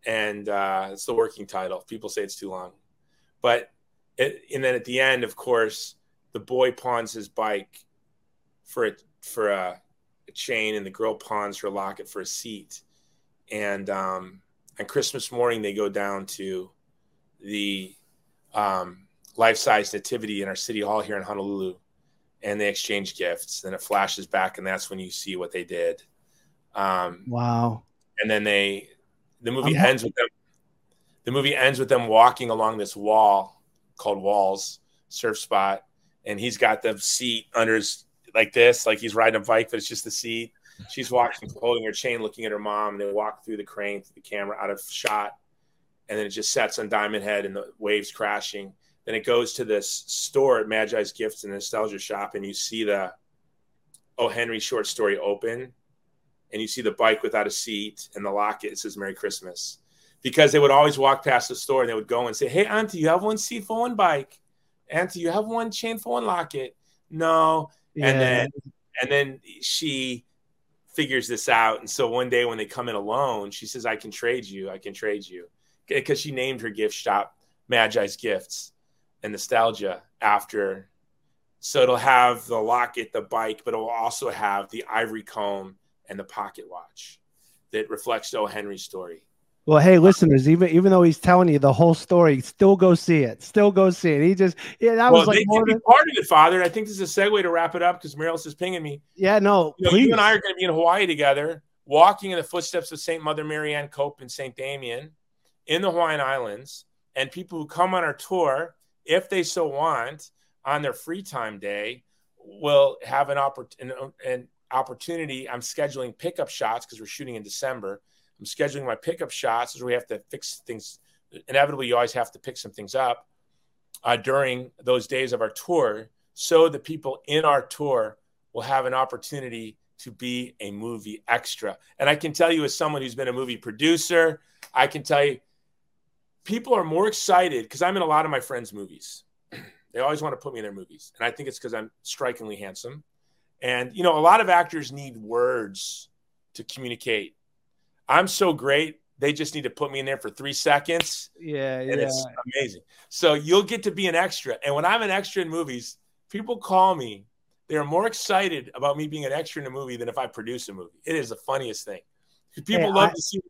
and uh, it's the working title. People say it's too long, but it, and then at the end, of course the boy pawns his bike for a, for a, a, chain, and the girl pawns her locket for a seat. And um, on Christmas morning, they go down to the um, life size nativity in our city hall here in Honolulu, and they exchange gifts. Then it flashes back, and that's when you see what they did. Um, wow! And then they, the movie I'm ends with them. The movie ends with them walking along this wall called Walls Surf Spot, and he's got the seat under his like this, like he's riding a bike, but it's just the seat. She's walking, holding her chain, looking at her mom, and they walk through the crane, through the camera, out of shot, and then it just sets on Diamond Head and the waves crashing. Then it goes to this store at Magi's Gifts and Nostalgia Shop, and you see the Oh Henry short story open, and you see the bike without a seat and the locket. It says Merry Christmas, because they would always walk past the store and they would go and say, "Hey, Auntie, you have one seat for one bike." Auntie, you have one chain for one locket. No. Yeah. And then and then she figures this out. And so one day when they come in alone, she says, I can trade you. I can trade you. Because she named her gift shop Magi's Gifts and Nostalgia after. So it'll have the locket, the bike, but it will also have the ivory comb and the pocket watch that reflects O. Henry story. Well, hey, listeners, even even though he's telling you the whole story, still go see it. Still go see it. He just yeah, that well, was like more than... part of it, Father. I think this is a segue to wrap it up because Marilys is pinging me. Yeah, no, you, know, you and I are going to be in Hawaii together, walking in the footsteps of Saint Mother Marianne Cope and Saint Damien in the Hawaiian Islands, and people who come on our tour, if they so want, on their free time day, will have an, oppor- an, an opportunity. I'm scheduling pickup shots because we're shooting in December I'm scheduling my pickup shots as we have to fix things. Inevitably, you always have to pick some things up uh, during those days of our tour, so the people in our tour will have an opportunity to be a movie extra. And I can tell you, as someone who's been a movie producer, I can tell you, people are more excited because I'm in a lot of my friends' movies. they always want to put me in their movies, and I think it's because I'm strikingly handsome. And you know, a lot of actors need words to communicate I'm so great. They just need to put me in there for three seconds. Yeah, and yeah. it's amazing. So you'll get to be an extra. And when I'm an extra in movies, people call me. They are more excited about me being an extra in a movie than if I produce a movie. It is the funniest thing. People hey, love I, to see.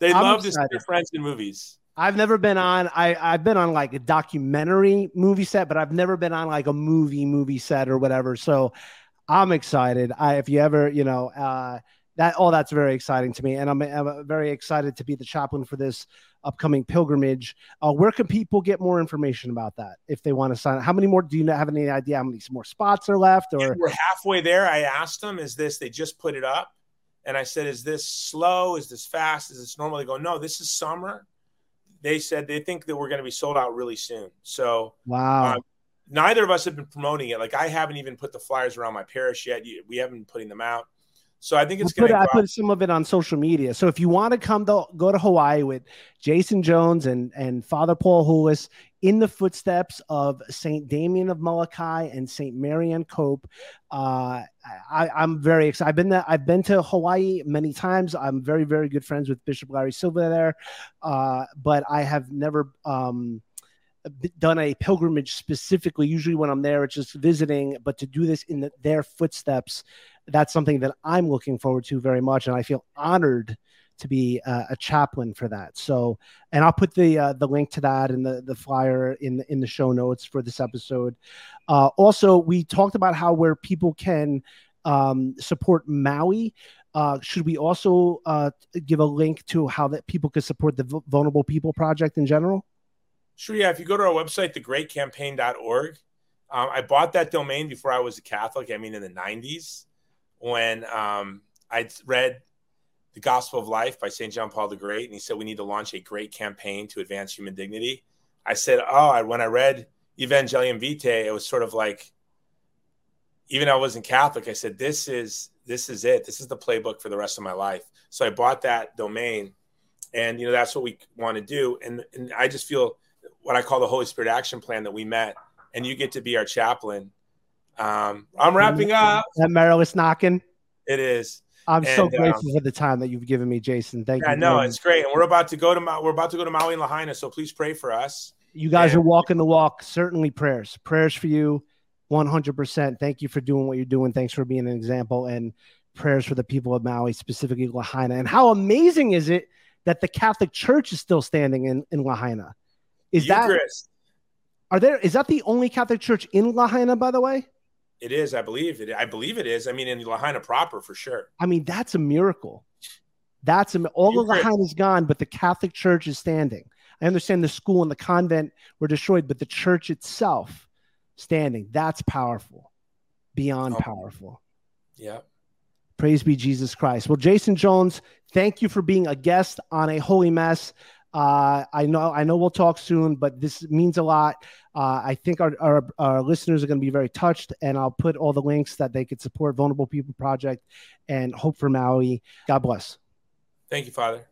They I'm love excited. to see their friends in movies. I've never been on. I I've been on like a documentary movie set, but I've never been on like a movie movie set or whatever. So I'm excited. I if you ever you know. uh that all that's very exciting to me, and I'm, I'm very excited to be the chaplain for this upcoming pilgrimage. Uh, where can people get more information about that if they want to sign up? How many more do you have any idea how many more spots are left? Or we're halfway there. I asked them, "Is this?" They just put it up, and I said, "Is this slow? Is this fast? Is this normal?" They go, "No, this is summer." They said they think that we're going to be sold out really soon. So wow. Um, neither of us have been promoting it. Like I haven't even put the flyers around my parish yet. We haven't been putting them out. So I think it's I going I to. put some of it on social media. So if you want to come to go to Hawaii with Jason Jones and and Father Paul Houlis in the footsteps of Saint Damien of Molokai and Saint Marianne Cope, uh, I, I'm very excited. I've been there, I've been to Hawaii many times. I'm very very good friends with Bishop Larry Silva there, uh, but I have never. Um, done a pilgrimage specifically usually when i'm there it's just visiting but to do this in the, their footsteps that's something that i'm looking forward to very much and i feel honored to be uh, a chaplain for that so and i'll put the uh, the link to that and the the flyer in the, in the show notes for this episode uh, also we talked about how where people can um, support maui uh, should we also uh, give a link to how that people could support the vulnerable people project in general Sure, yeah. If you go to our website, thegreatcampaign.org, um, I bought that domain before I was a Catholic. I mean, in the 90s, when um, I'd read The Gospel of Life by St. John Paul the Great, and he said we need to launch a great campaign to advance human dignity. I said, oh, when I read Evangelium Vitae, it was sort of like, even though I wasn't Catholic, I said, this is this is it. This is the playbook for the rest of my life. So I bought that domain, and you know that's what we want to do. And and I just feel what I call the Holy Spirit Action Plan that we met, and you get to be our chaplain. Um, I'm wrapping up. That Merrill is knocking. It is. I'm And, so grateful um, for the time that you've given me, Jason. Thank Yeah, you. no, very it's great, and we're about to go to Ma- we're about to go to Maui and Lahaina, so please pray for us. You guys Yeah. are walking the walk. Certainly prayers. Prayers for you 100%. Thank you for doing what you're doing. Thanks for being an example and prayers for the people of Maui, specifically Lahaina. And how amazing is it that the Catholic Church is still standing in, in Lahaina? Is that are there is that the only Catholic church in Lahaina, by the way? It is, I believe it. I believe it is. I mean, in Lahaina proper for sure. I mean, that's a miracle. That's a, all of Eucharist. Lahaina is gone, but the Catholic Church is standing. I understand the school and the convent were destroyed, but the church itself standing. That's powerful, beyond Oh. powerful. Yeah. Praise be Jesus Christ. Well, Jason Jones, thank you for being a guest on a holy mess. Uh, I know, I know, we'll talk soon, but this means a lot. Uh, I think our, our, our listeners are going to be very touched, and I'll put all the links that they could support Vulnerable People Project and Hope for Maui. God bless. Thank you, Father.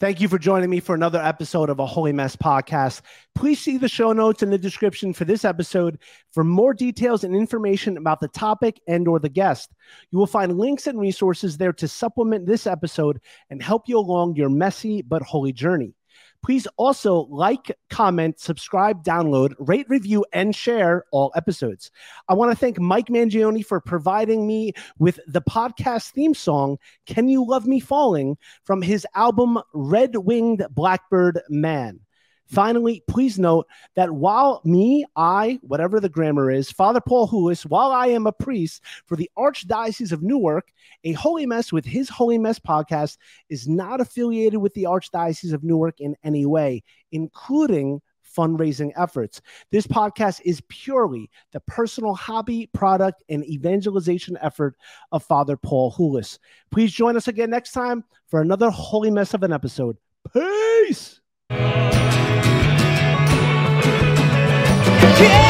Thank you for joining me for another episode of a Holy Mess podcast. Please see the show notes in the description for this episode for more details and information about the topic and or the guest. You will find links and resources there to supplement this episode and help you along your messy but holy journey. Please also like, comment, subscribe, download, rate, review, and share all episodes. I want to thank Mike Mangione for providing me with the podcast theme song, Can You Love Me Falling, from his album Red Winged Blackbird Man. Finally, please note that while me, I, whatever the grammar is, Father Paul Houlis, while I am a priest for the Archdiocese of Newark, a Holy Mess with his Holy Mess podcast is not affiliated with the Archdiocese of Newark in any way, including fundraising efforts. This podcast is purely the personal hobby, product, and evangelization effort of Father Paul Houlis. Please join us again next time for another Holy Mess of an episode. Peace. Yeah!